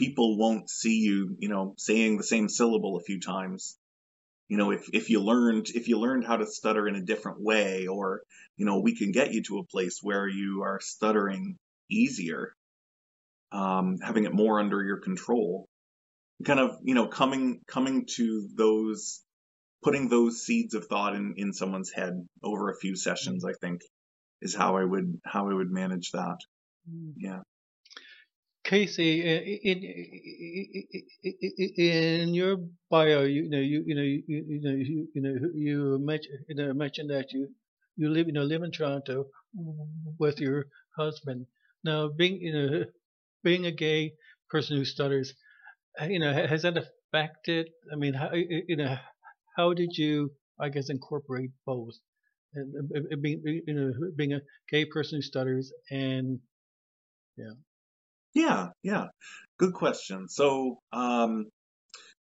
people won't see you you know saying the same syllable a few times. You know if if you learned if you learned how to stutter in a different way or you know we can get you to a place where you are stuttering easier um, having it more under your control kind of you know coming coming to those putting those seeds of thought in in someone's head over a few sessions i think is how i would how i would manage that. Mm. Yeah. Casey, in, in, in your bio, you know, you, you know, you, you know, you, you know, you mentioned, you know, mentioned that you, you live, you know, live in Toronto with your husband. Now, being, you know, being a gay person who stutters, you know, has that affected? I mean, how, you know, how did you, I guess, incorporate both? And being, you know, being a gay person who stutters and, yeah. Yeah, yeah. Good question. So, um,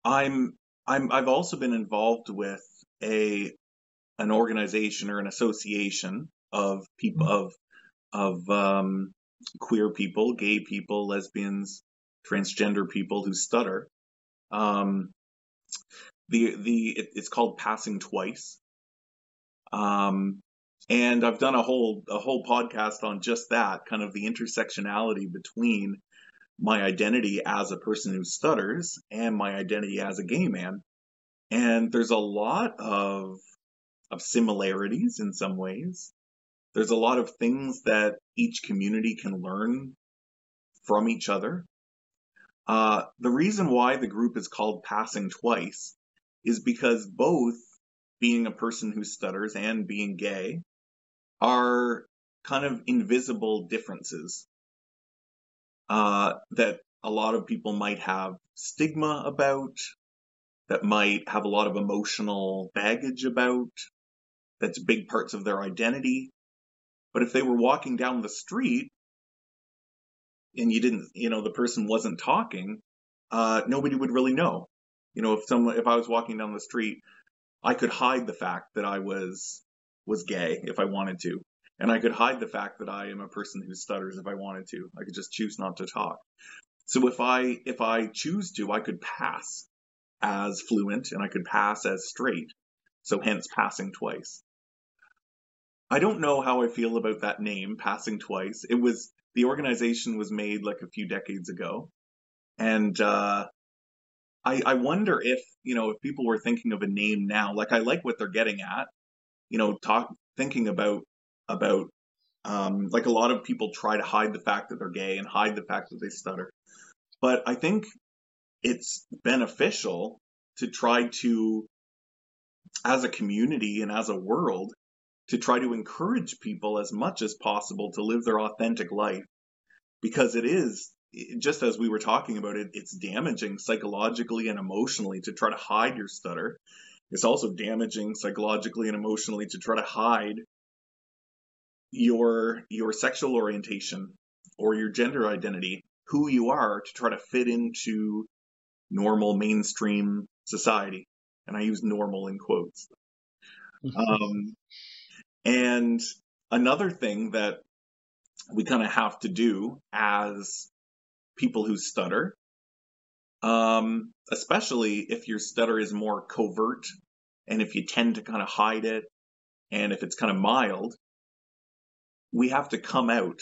I'm, I'm, I've also been involved with a, an organization or an association of people, of, of, um, queer people, gay people, lesbians, transgender people who stutter. Um, the, the, it, it's called Passing Twice. Um, and I've done a whole a whole podcast on just that, kind of the intersectionality between my identity as a person who stutters and my identity as a gay man. And there's a lot of of similarities in some ways. There's a lot of things that each community can learn from each other. Uh, the reason why the group is called Passing Twice is because both being a person who stutters and being gay are kind of invisible differences uh, that a lot of people might have stigma about, that might have a lot of emotional baggage about, that's big parts of their identity. But if they were walking down the street and you didn't, you know, the person wasn't talking, uh, nobody would really know. You know, if someone, if I was walking down the street, I could hide the fact that I was was gay if I wanted to. And I could hide the fact that I am a person who stutters if I wanted to. I could just choose not to talk. So if I if I choose to, I could pass as fluent and I could pass as straight. So hence passing twice. I don't know how I feel about that name, passing twice. It was the organization was made like a few decades ago. And uh I, I wonder if, you know, if people were thinking of a name now, like I like what they're getting at, you know, talk thinking about about um, like a lot of people try to hide the fact that they're gay and hide the fact that they stutter. But I think it's beneficial to try to, as a community and as a world, to try to encourage people as much as possible to live their authentic life because it is just as we were talking about it it's damaging psychologically and emotionally to try to hide your stutter it's also damaging psychologically and emotionally to try to hide your your sexual orientation or your gender identity, who you are to try to fit into normal mainstream society. And I use normal in quotes. um, and another thing that we kind of have to do as people who stutter, um, especially if your stutter is more covert and if you tend to kind of hide it, and if it's kind of mild, we have to come out.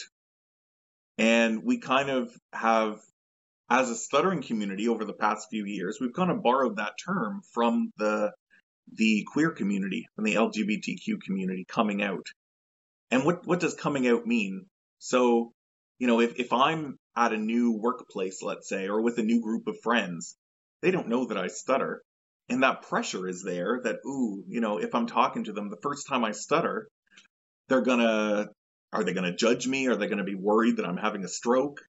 And we kind of have, as a stuttering community over the past few years, we've kind of borrowed that term from the the queer community, and the LGBTQ community coming out. And what, what does coming out mean? So, you know, if, if I'm at a new workplace, let's say, or with a new group of friends, they don't know that I stutter. And that pressure is there that, ooh, you know, if I'm talking to them the first time I stutter, they're gonna, are they gonna judge me? Are they gonna be worried that I'm having a stroke?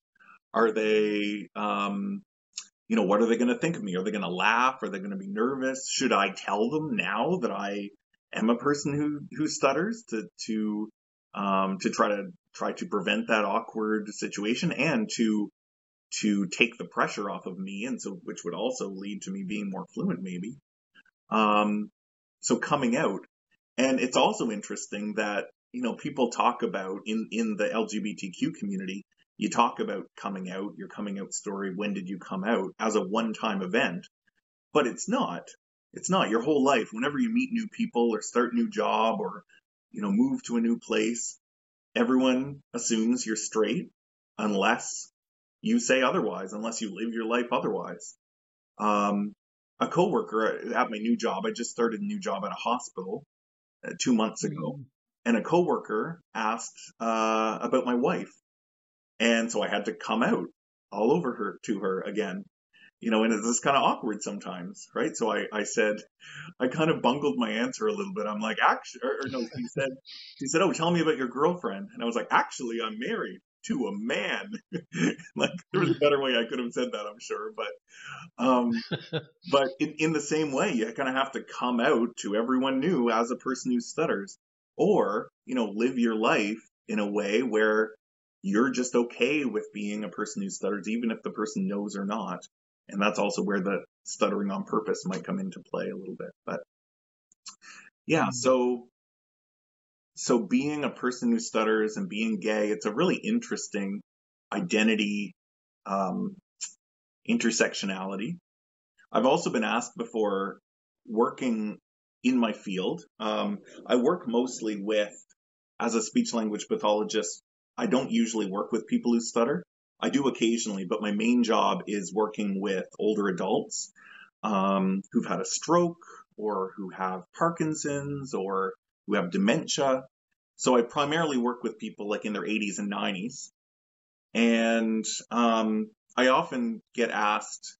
Are they, um, you know, what are they gonna think of me? Are they gonna laugh? Are they gonna be nervous? Should I tell them now that I am a person who, who stutters to, to, um, to try to, try to prevent that awkward situation and to to take the pressure off of me, and so which would also lead to me being more fluent, maybe. Um, so coming out, and it's also interesting that you know people talk about in in the LGBTQ community, you talk about coming out, your coming out story. When did you come out as a one time event? But it's not. It's not your whole life. Whenever you meet new people or start a new job or you know move to a new place, everyone assumes you're straight unless you say otherwise unless you live your life otherwise. Um, a coworker at my new job, I just started a new job at a hospital uh, two months ago, mm-hmm. and a coworker asked uh, about my wife, and so I had to come out all over her to her again. You know, and it's just kind of awkward sometimes, right? So I, I said, I kind of bungled my answer a little bit. I'm like, actually, or, or no, she said, she said, oh, tell me about your girlfriend. And I was like, actually, I'm married to a man. like there was a better way I could have said that, I'm sure. But um, but in, in the same way, you kind of have to come out to everyone new as a person who stutters, or you know, live your life in a way where you're just okay with being a person who stutters, even if the person knows or not. And that's also where the stuttering on purpose might come into play a little bit. But yeah, mm-hmm. so so being a person who stutters and being gay, it's a really interesting identity um, intersectionality. I've also been asked before working in my field. Um, I work mostly with, as a speech language pathologist, I don't usually work with people who stutter. I do occasionally, but my main job is working with older adults um, who've had a stroke or who have Parkinson's or who have dementia. So I primarily work with people like in their 80s and 90s. And um, I often get asked,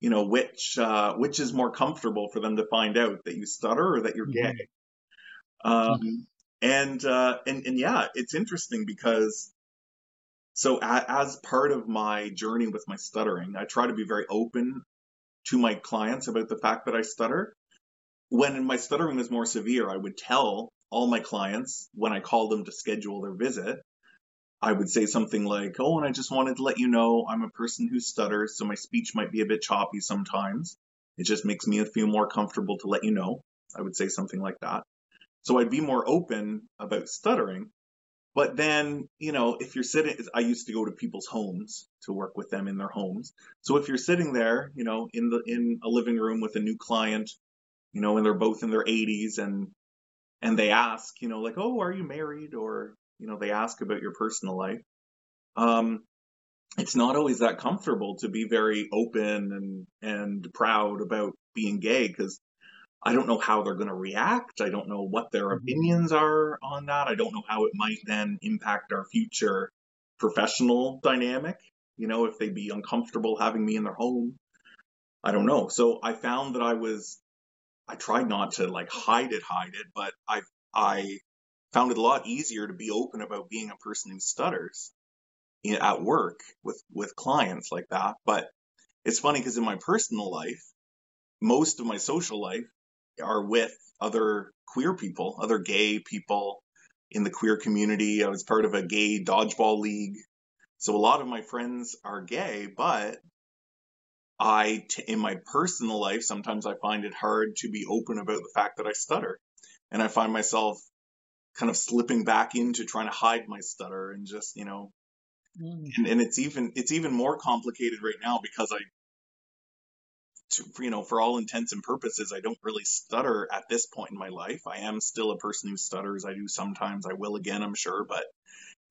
you know, which uh, which is more comfortable for them to find out that you stutter or that you're mm-hmm. gay. Um, mm-hmm. And uh, and and yeah, it's interesting because so a, as part of my journey with my stuttering, I try to be very open to my clients about the fact that I stutter when my stuttering was more severe, I would tell all my clients when I called them to schedule their visit, I would say something like, Oh, and I just wanted to let you know I'm a person who stutters, so my speech might be a bit choppy sometimes. It just makes me feel more comfortable to let you know. I would say something like that. So I'd be more open about stuttering. But then, you know, if you're sitting, I used to go to people's homes to work with them in their homes. So if you're sitting there, you know, in the in a living room with a new client you know, and they're both in their 80s and and they ask, you know, like, "Oh, are you married?" or you know, they ask about your personal life. Um, it's not always that comfortable to be very open and and proud about being gay because I don't know how they're going to react. I don't know what their mm-hmm. opinions are on that. I don't know how it might then impact our future professional dynamic. You know, if they'd be uncomfortable having me in their home. I don't know. So I found that I was I tried not to like hide it, hide it, but I I found it a lot easier to be open about being a person who stutters at work with with clients like that. But it's funny because in my personal life, most of my social life are with other queer people, other gay people in the queer community. I was part of a gay dodgeball league. So a lot of my friends are gay, but I, t- in my personal life, sometimes I find it hard to be open about the fact that I stutter. And I find myself kind of slipping back into trying to hide my stutter and just, you know, mm. and, and it's even, it's even more complicated right now because I, to, you know, for all intents and purposes, I don't really stutter at this point in my life. I am still a person who stutters. I do sometimes. I will again, I'm sure, but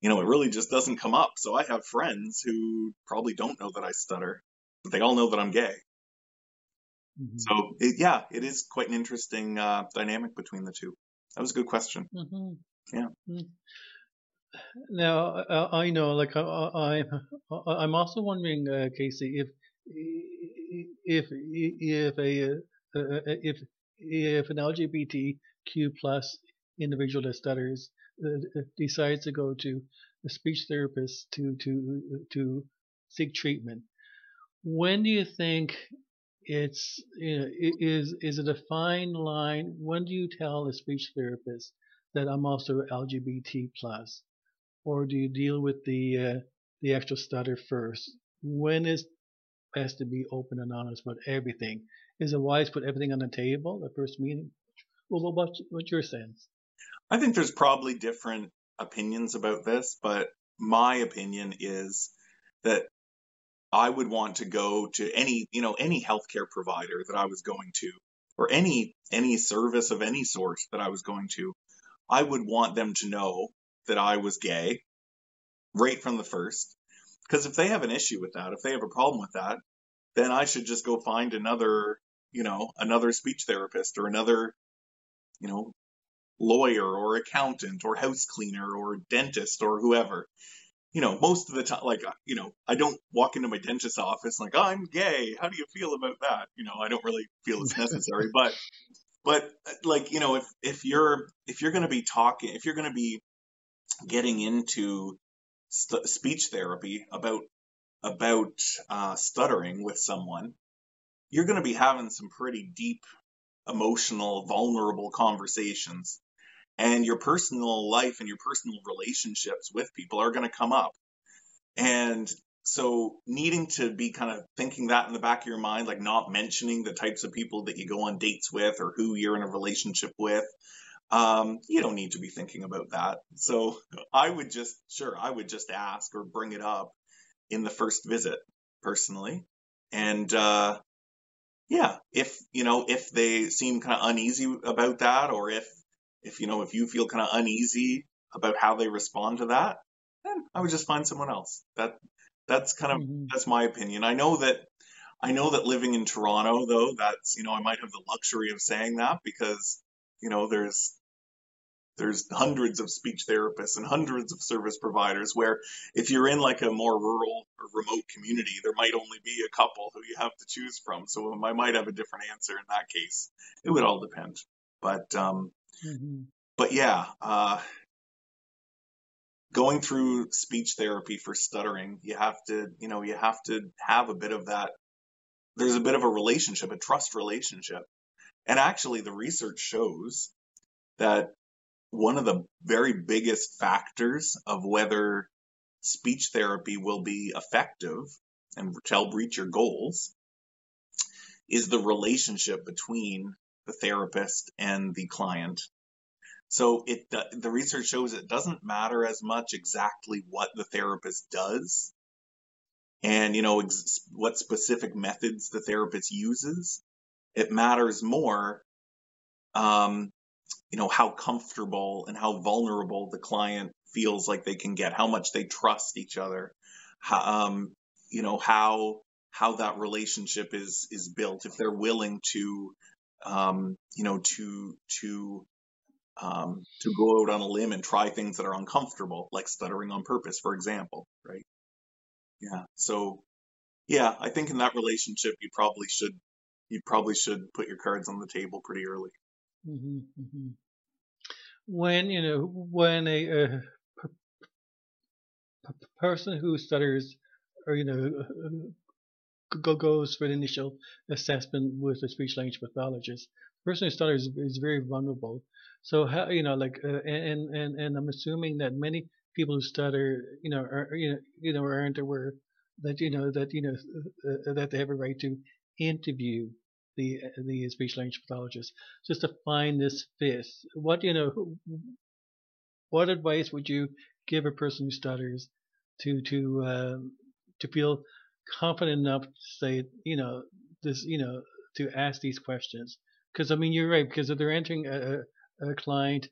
you know, it really just doesn't come up. So I have friends who probably don't know that I stutter, but they all know that I'm gay. Mm-hmm. So it, yeah, it is quite an interesting uh, dynamic between the two. That was a good question. Mm-hmm. Yeah. Mm-hmm. Now I know, like I, I I'm also wondering, uh, Casey, if if if a uh, uh, if if an LGBTQ plus individual that stutters uh, decides to go to a speech therapist to to to seek treatment, when do you think it's you know, is is it a fine line? When do you tell a speech therapist that I'm also LGBT plus, or do you deal with the uh, the actual stutter first? When is best to be open and honest about everything? Is it wise to put everything on the table at first meeting? Well, what's, what's your sense? I think there's probably different opinions about this, but my opinion is that I would want to go to any, you know, any healthcare provider that I was going to, or any any service of any sort that I was going to. I would want them to know that I was gay right from the first. Because if they have an issue with that, if they have a problem with that, then I should just go find another, you know, another speech therapist or another, you know, lawyer or accountant or house cleaner or dentist or whoever you know, most of the time, like, you know, I don't walk into my dentist's office like, I'm gay. How do you feel about that? You know, I don't really feel it's necessary, but, but like, you know, if, if you're, if you're going to be talking, if you're going to be getting into st- speech therapy about, about, uh, stuttering with someone, you're going to be having some pretty deep, emotional, vulnerable conversations and your personal life and your personal relationships with people are going to come up. And so needing to be kind of thinking that in the back of your mind, like not mentioning the types of people that you go on dates with or who you're in a relationship with, um, you don't need to be thinking about that. So I would just, sure, I would just ask or bring it up in the first visit personally. And, uh, yeah, if, you know, if they seem kind of uneasy about that or if if you know if you feel kind of uneasy about how they respond to that, then I would just find someone else. That that's kind of mm-hmm. that's my opinion. I know that I know that living in Toronto though, that's you know I might have the luxury of saying that because you know there's there's hundreds of speech therapists and hundreds of service providers where if you're in like a more rural or remote community there might only be a couple who you have to choose from so i might have a different answer in that case it would all depend but um, Mm-hmm. But yeah, uh, going through speech therapy for stuttering, you have to, you know, you have to have a bit of that. There's a bit of a relationship, a trust relationship. And actually, the research shows that one of the very biggest factors of whether speech therapy will be effective and help reach your goals is the relationship between the therapist and the client. So it the research shows it doesn't matter as much exactly what the therapist does and you know ex- what specific methods the therapist uses. It matters more um, you know how comfortable and how vulnerable the client feels like they can get, how much they trust each other, how, um, you know how how that relationship is is built if they're willing to um, you know, to to um, to go out on a limb and try things that are uncomfortable, like stuttering on purpose, for example, right? Yeah. So, yeah, I think in that relationship, you probably should you probably should put your cards on the table pretty early. Mm-hmm, mm-hmm. When you know when a, person who stutters, or you know, go, goes for the initial assessment with a speech language pathologist. The person who stutters is, is very vulnerable. So how you know like uh, and and and I'm assuming that many people who stutter you know are you know you know aren't aware that you know that you know uh, uh that they have a right to interview the the speech language pathologist just to find this fit. What you know what advice would you give a person who stutters to to um, to feel confident enough to say, you know, this, you know, to ask these questions. Because I mean, you're right. Because if they're entering a, a client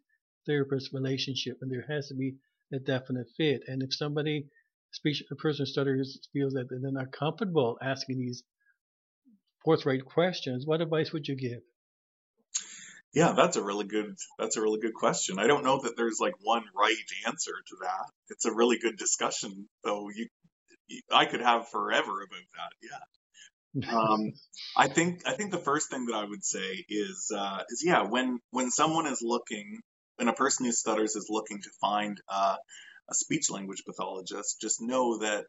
therapist relationship, and there has to be a definite fit. And if somebody, speech, a person stutters feels that they're not comfortable asking these forthright questions, what advice would you give? Yeah, that's a really good that's a really good question. I don't know that there's like one right answer to that. It's a really good discussion, though. You, I could have forever about that. Yeah. Um, I think I think the first thing that I would say is uh, is yeah when when someone is looking when a person who stutters is looking to find uh, a speech language pathologist, just know that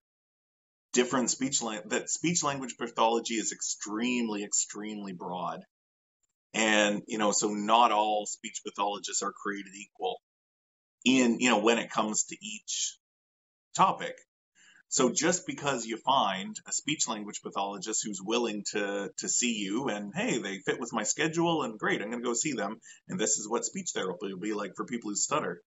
different speech language that speech language pathology is extremely extremely broad and, you know, so not all speech pathologists are created equal in, you know, when it comes to each topic. So just because you find a speech language pathologist who's willing to to see you and hey, they fit with my schedule and great, I'm going to go see them and this is what speech therapy will be like for people who stutter.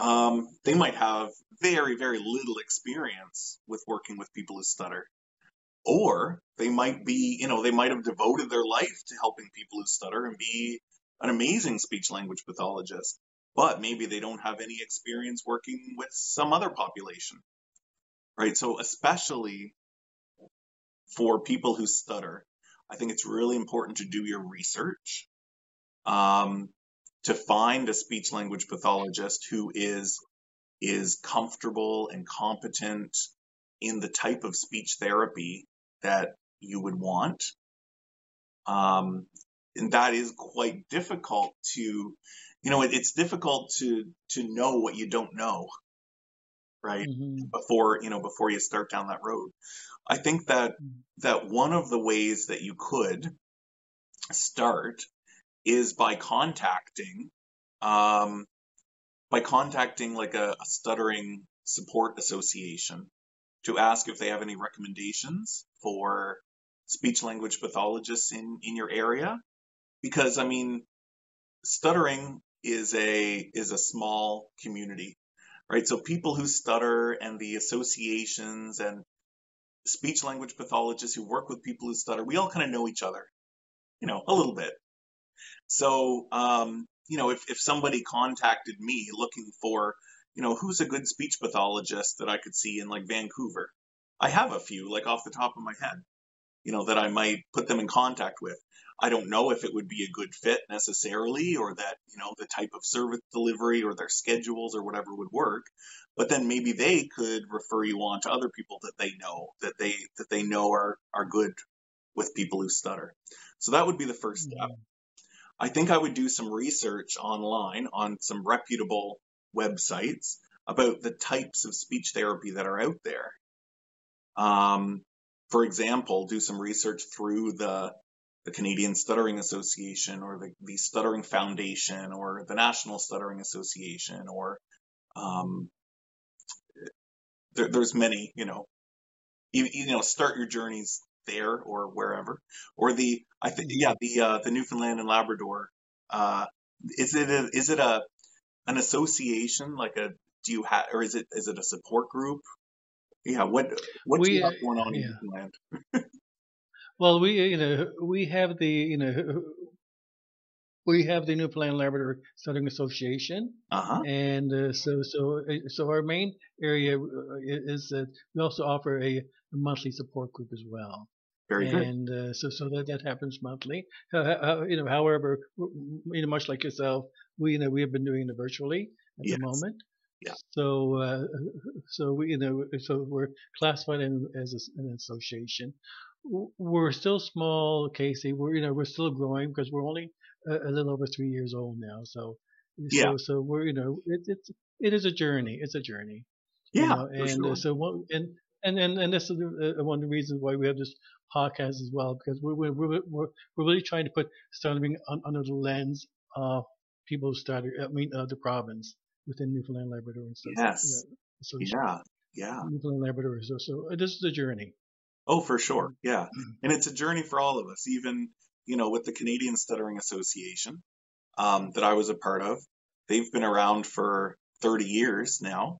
Um, they might have very very little experience with working with people who stutter. Or they might be, you know, they might have devoted their life to helping people who stutter and be an amazing speech language pathologist, but maybe they don't have any experience working with some other population, right? So, especially for people who stutter, I think it's really important to do your research. Um, to find a speech language pathologist who is is comfortable and competent in the type of speech therapy that you would want. Um, and that is quite difficult to, you know, it, it's difficult to to know what you don't know, right? Mm-hmm. Before you know, before you start down that road. I think that mm-hmm. that one of the ways that you could start is by contacting, um, by contacting like a, a stuttering support association to ask if they have any recommendations for speech language pathologists in, in your area. Because I mean, stuttering is a is a small community, right? So people who stutter and the associations and speech language pathologists who work with people who stutter, we all kind of know each other, you know, a little bit. So, um, you know, if, if somebody contacted me looking for you know, who's a good speech pathologist that I could see in like Vancouver? I have a few, like off the top of my head, you know, that I might put them in contact with. I don't know if it would be a good fit necessarily, or that, you know, the type of service delivery or their schedules or whatever would work. But then maybe they could refer you on to other people that they know, that they that they know are are good with people who stutter. So that would be the first step. I think I would do some research online on some reputable websites about the types of speech therapy that are out there. Um, for example, do some research through the the Canadian Stuttering Association or the, the Stuttering Foundation or the National Stuttering Association or um, there, there's many, you know, you, you know, start your journeys there or wherever. Or the I think yeah the uh, the Newfoundland and Labrador. Uh, is it a, is it a an association like a do you have or is it is it a support group yeah what what we, have going on yeah. in Newfoundland well we you know we have the you know we have the Newfoundland Labrador Stuttering Association, uh-huh. and uh, so so uh, so our main area uh, is that we also offer a monthly support group as well. Very good. And uh, so, so that, that happens monthly. Uh, uh, you know, however, you know, much like yourself, we you know we have been doing it virtually at yes. the moment. Yeah. So, uh, so we you know, so we're classified in, as a, an association. We're still small, Casey. We're you know we're still growing because we're only a, a, little over three years old now. So, yeah. So, so we're you know it, it's it is a journey. It's a journey. Yeah. You know, and sure. so one and and and, and this is one of the reasons why we have this podcast as well because we're we're we're, we're, really trying to put stuttering under the lens of people who started. I mean, uh, the province within Newfoundland, Labrador, and stuff. Yes. You know, so yeah. Yeah. Newfoundland, Labrador. So, so this is a journey. Oh, for sure. Yeah, and it's a journey for all of us. Even you know, with the Canadian Stuttering Association um, that I was a part of, they've been around for 30 years now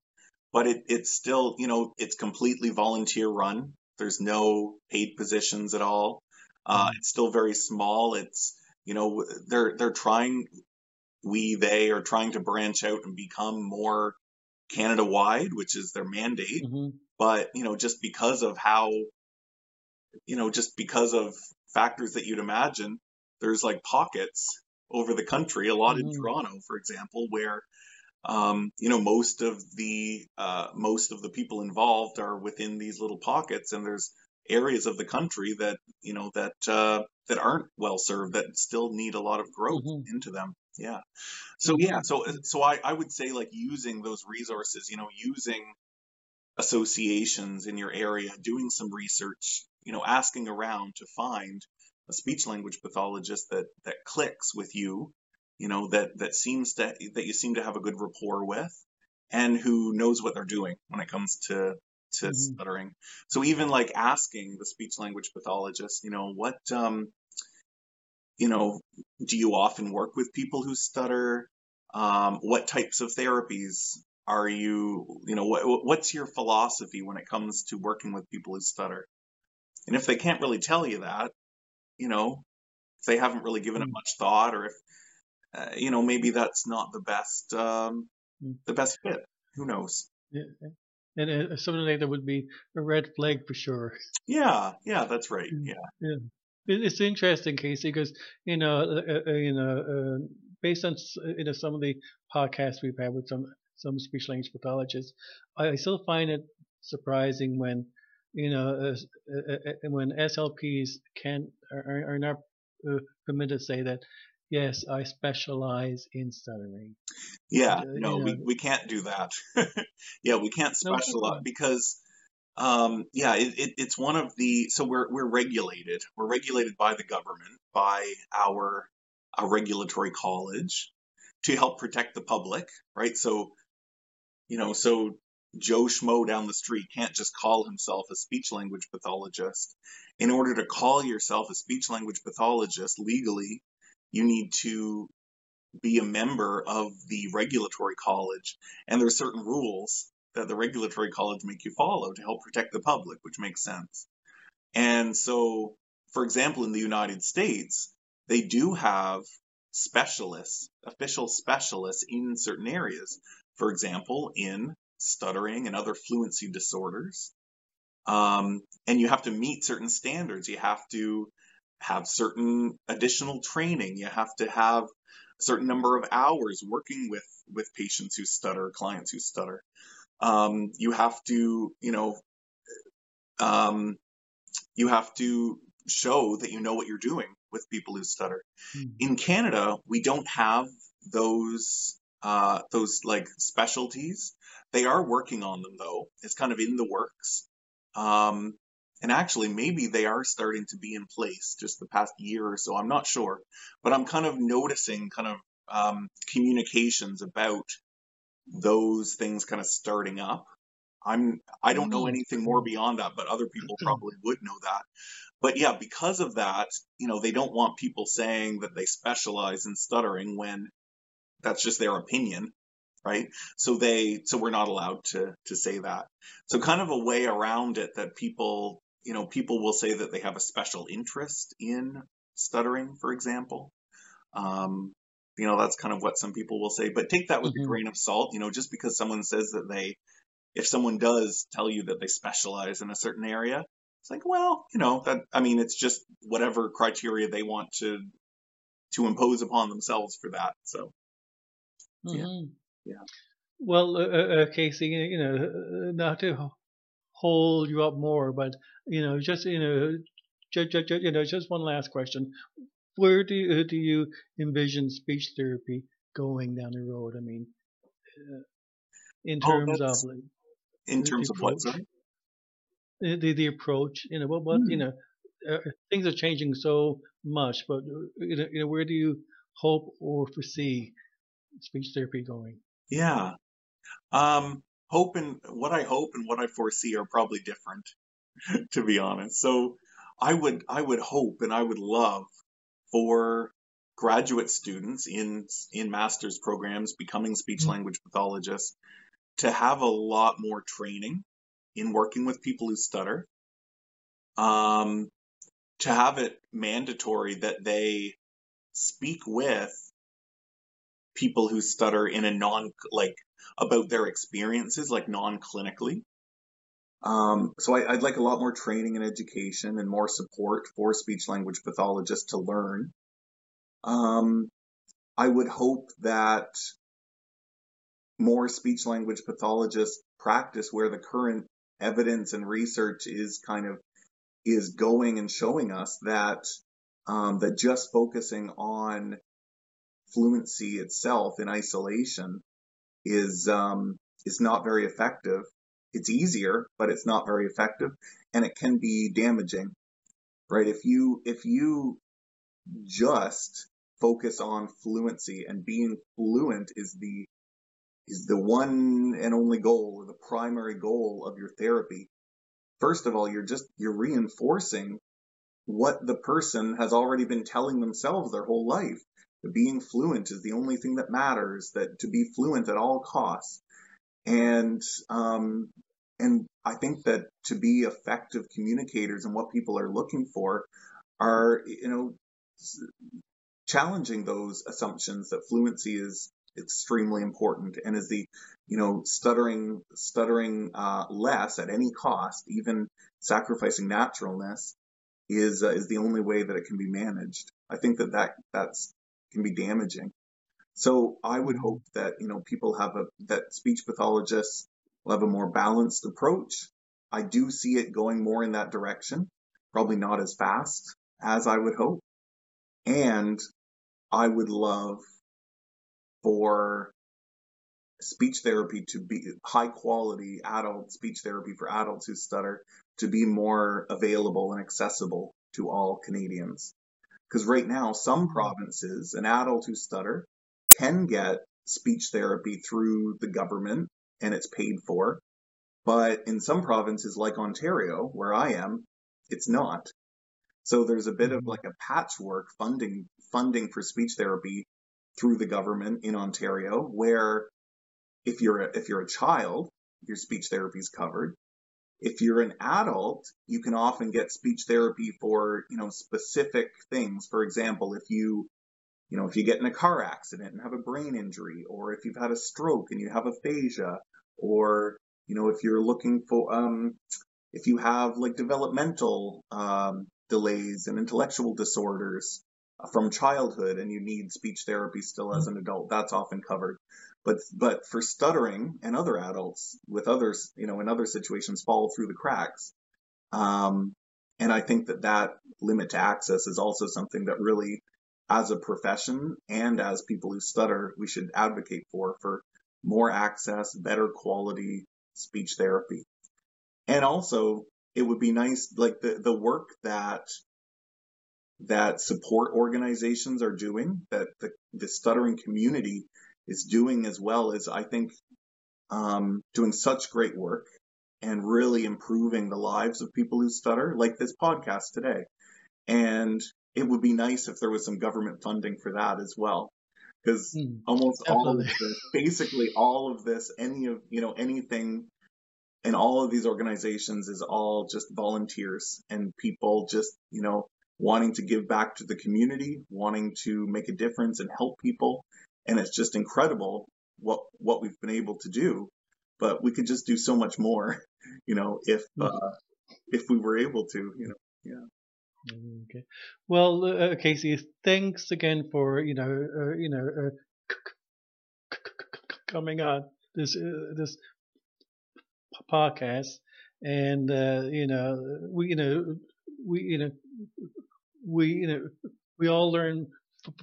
but it, it's still, you know, it's completely volunteer run. There's no paid positions at all. Uh, it's still very small. It's you know they're they're trying we they are trying to branch out and become more Canada wide, which is their mandate. hmm But you know just because of how you know just because of factors that you'd imagine, there's like pockets over the country. A lot in hmm Toronto, for example, where um, you know most of the uh, most of the people involved are within these little pockets, and there's areas of the country that you know that uh, that aren't well served that still need a lot of growth hmm into them. Yeah. So hmm yeah. So so I I would say like using those resources, you know, using associations in your area, doing some research, you know, asking around to find a speech language pathologist that that clicks with you, you know, that that seems to that you seem to have a good rapport with, and who knows what they're doing when it comes to to hmm stuttering. So even like asking the speech language pathologist, you know, what um, you know, do you often work with people who stutter? Um, what types of therapies are you, you know, what, what's your philosophy when it comes to working with people who stutter? And if they can't really tell you that, you know, if they haven't really given it mm much thought, or if, uh, you know, maybe that's not the best, um, mm. the best fit. Who knows? Yeah. And uh, something like that would be a red flag for sure. Yeah, yeah, that's right. Mm. Yeah. Yeah. It- It's interesting, Casey, because you know, uh, uh, you know, uh, based on you know some of the podcasts we've had with some some speech language pathologists, I, still find it surprising when you know uh, uh, uh, uh, when SLPs can are, are not uh, permitted to say that yes, I specialize in stuttering. Yeah, Uh, no, you we, know, we can't do that. yeah, we can't no, specialize because um yeah, it, it, it's one of the so we're we're regulated. We're regulated by the government, by our our regulatory college to help protect the public, right? So, you know, so Joe Schmo down the street can't just call himself a speech language pathologist. In order to call yourself a speech language pathologist legally, you need to be a member of the regulatory college, and there are certain rules that the regulatory college make you follow to help protect the public, which makes sense. And so, for example, in the United States, they do have specialists, official specialists in certain areas. For example, in stuttering and other fluency disorders. Um, and you have to meet certain standards. You have to have certain additional training. You have to have a certain number of hours working with with patients who stutter, clients who stutter. Um, you have to, you know, um, you have to show that you know what you're doing with people who stutter. mm, In Canada, we don't have those uh, those like specialties. They are working on them though. It's kind of in the works. Um, and actually, maybe they are starting to be in place just the past year or so. I'm not sure, but I'm kind of noticing kind of um, communications about those things kind of starting up. I'm I don't know mm, anything more beyond that, but other people probably would know that. But yeah, because of that, you know, they don't want people saying that they specialize in stuttering when that's just their opinion, right? So they so we're not allowed to to say that. So kind of a way around it that people, you know, people will say that they have a special interest in stuttering, for example. Um, you know, that's kind of what some people will say, but take that with a mhm, grain of salt. You know, just because someone says that they, if someone does tell you that they specialize in a certain area, it's like, well, you know, that, I mean, it's just whatever criteria they want to, to impose upon themselves for that. So, yeah, mhm. yeah. Well, uh, uh, uh, Casey, you know, uh, not to hold you up more, but you know, just you know, ju- ju- ju- you know, just one last question: Where do you, do you envision speech therapy going down the road? I mean, uh, in Oh, terms of like in the, the terms of what, approach, sorry? the the the approach, you know, what what you Hmm. know, uh, things are changing so much, but uh, you know, you know, where do you hope or foresee speech therapy going? Yeah. Um, hope and what I hope and what I foresee are probably different, to be honest. So I would, I would hope and I would love for graduate students in, in master's programs becoming speech language pathologists to have a lot more training in working with people who stutter. Um, to have it mandatory that they speak with people who stutter in a non like about their experiences like non-clinically. Um, so I, would like a lot more training and education and more support for speech language pathologists to learn. Um, i would hope that more speech language pathologists practice where the current evidence and research is kind of is going and showing us that um, that just focusing on fluency itself in isolation is um, is not very effective. It's easier, but it's not very effective, and it can be damaging. Right? If you if you just focus on fluency and being fluent is the is the one and only goal or the primary goal of your therapy. First of all, you're just you're reinforcing what the person has already been telling themselves their whole life being fluent is the only thing that matters, that to be fluent at all costs. And, um, and I think that to be effective communicators and what people are looking for are, you know, challenging those assumptions that fluency is extremely important and is the, you know, stuttering, stuttering, uh, less at any cost, even sacrificing naturalness is, uh, is the only way that it can be managed. I think that, that that's can be damaging. So I would hope that, you know, people have a, that speech pathologists will have a more balanced approach. I do see it going more in that direction, probably not as fast as I would hope. And I would love for speech therapy to be high quality adult speech therapy for adults who stutter to be more available and accessible to all Canadians. Because right now, some provinces, an adult who stutter can get speech therapy through the government and it's paid for. But in some provinces like Ontario, where I am, it's not. So there's a bit of mm-hmm. like a patchwork funding funding for speech therapy through the government in Ontario, where if you're a, if you're a child, your speech therapy is covered. If you're an adult, you can often get speech therapy for, you know, specific things. For example, if you, you know, if you get in a car accident and have a brain injury, or if you've had a stroke and you have aphasia, or, you know, if you're looking for, um, if you have like developmental, um, delays and intellectual disorders from childhood and you need speech therapy still as an adult, that's often covered. But but for stuttering and other adults with others, you know, in other situations, fall through the cracks. Um, and I think that that limit to access is also something that really, as a profession and as people who stutter, we should advocate for for more access, better quality speech therapy. And also, it would be nice, like the, the work that that support organizations are doing, that the, the stuttering community is doing as well is I think um, doing such great work and really improving the lives of people who stutter, like this podcast today. And it would be nice if there was some government funding for that as well. Because mm, almost definitely. all of this, basically all of this, any of, you know, anything in all of these organizations is all just volunteers and people just, you know, wanting to give back to the community, wanting to make a difference and help people and it's just incredible what what we've been able to do. But we could just do so much more, you know, if uh, if we were able to, you know, yeah. Okay. Well, uh, Casey, thanks again for you know uh, you know uh, c- c- c- coming on this uh, this podcast, and uh, you know we you know we you know we you know we all learn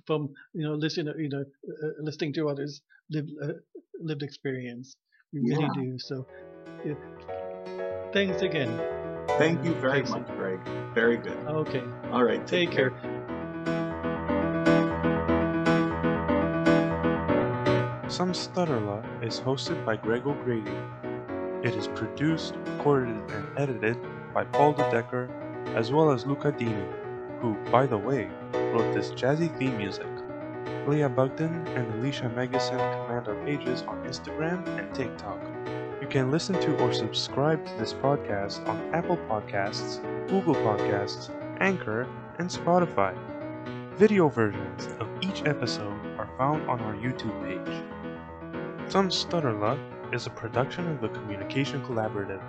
from you know listening you know uh, uh, listening to others lived uh, lived experience. We really yeah. do. So, yeah. thanks again. Thank you very Casey. much, Greg. Very good. Okay. All right. Take, take care. care. Some Stutterla is hosted by Greg O'Grady. It is produced, recorded, and edited by Paul De Decker, as well as Luca Dini, who, by the way, wrote this jazzy theme music. Leah Bugden and Alicia Megison command our pages on Instagram and TikTok. You can listen to or subscribe to this podcast on Apple Podcasts, Google Podcasts, Anchor, and Spotify. Video versions of each episode are found on our YouTube page. Some Stutterla is a production of the Communication Collaborative.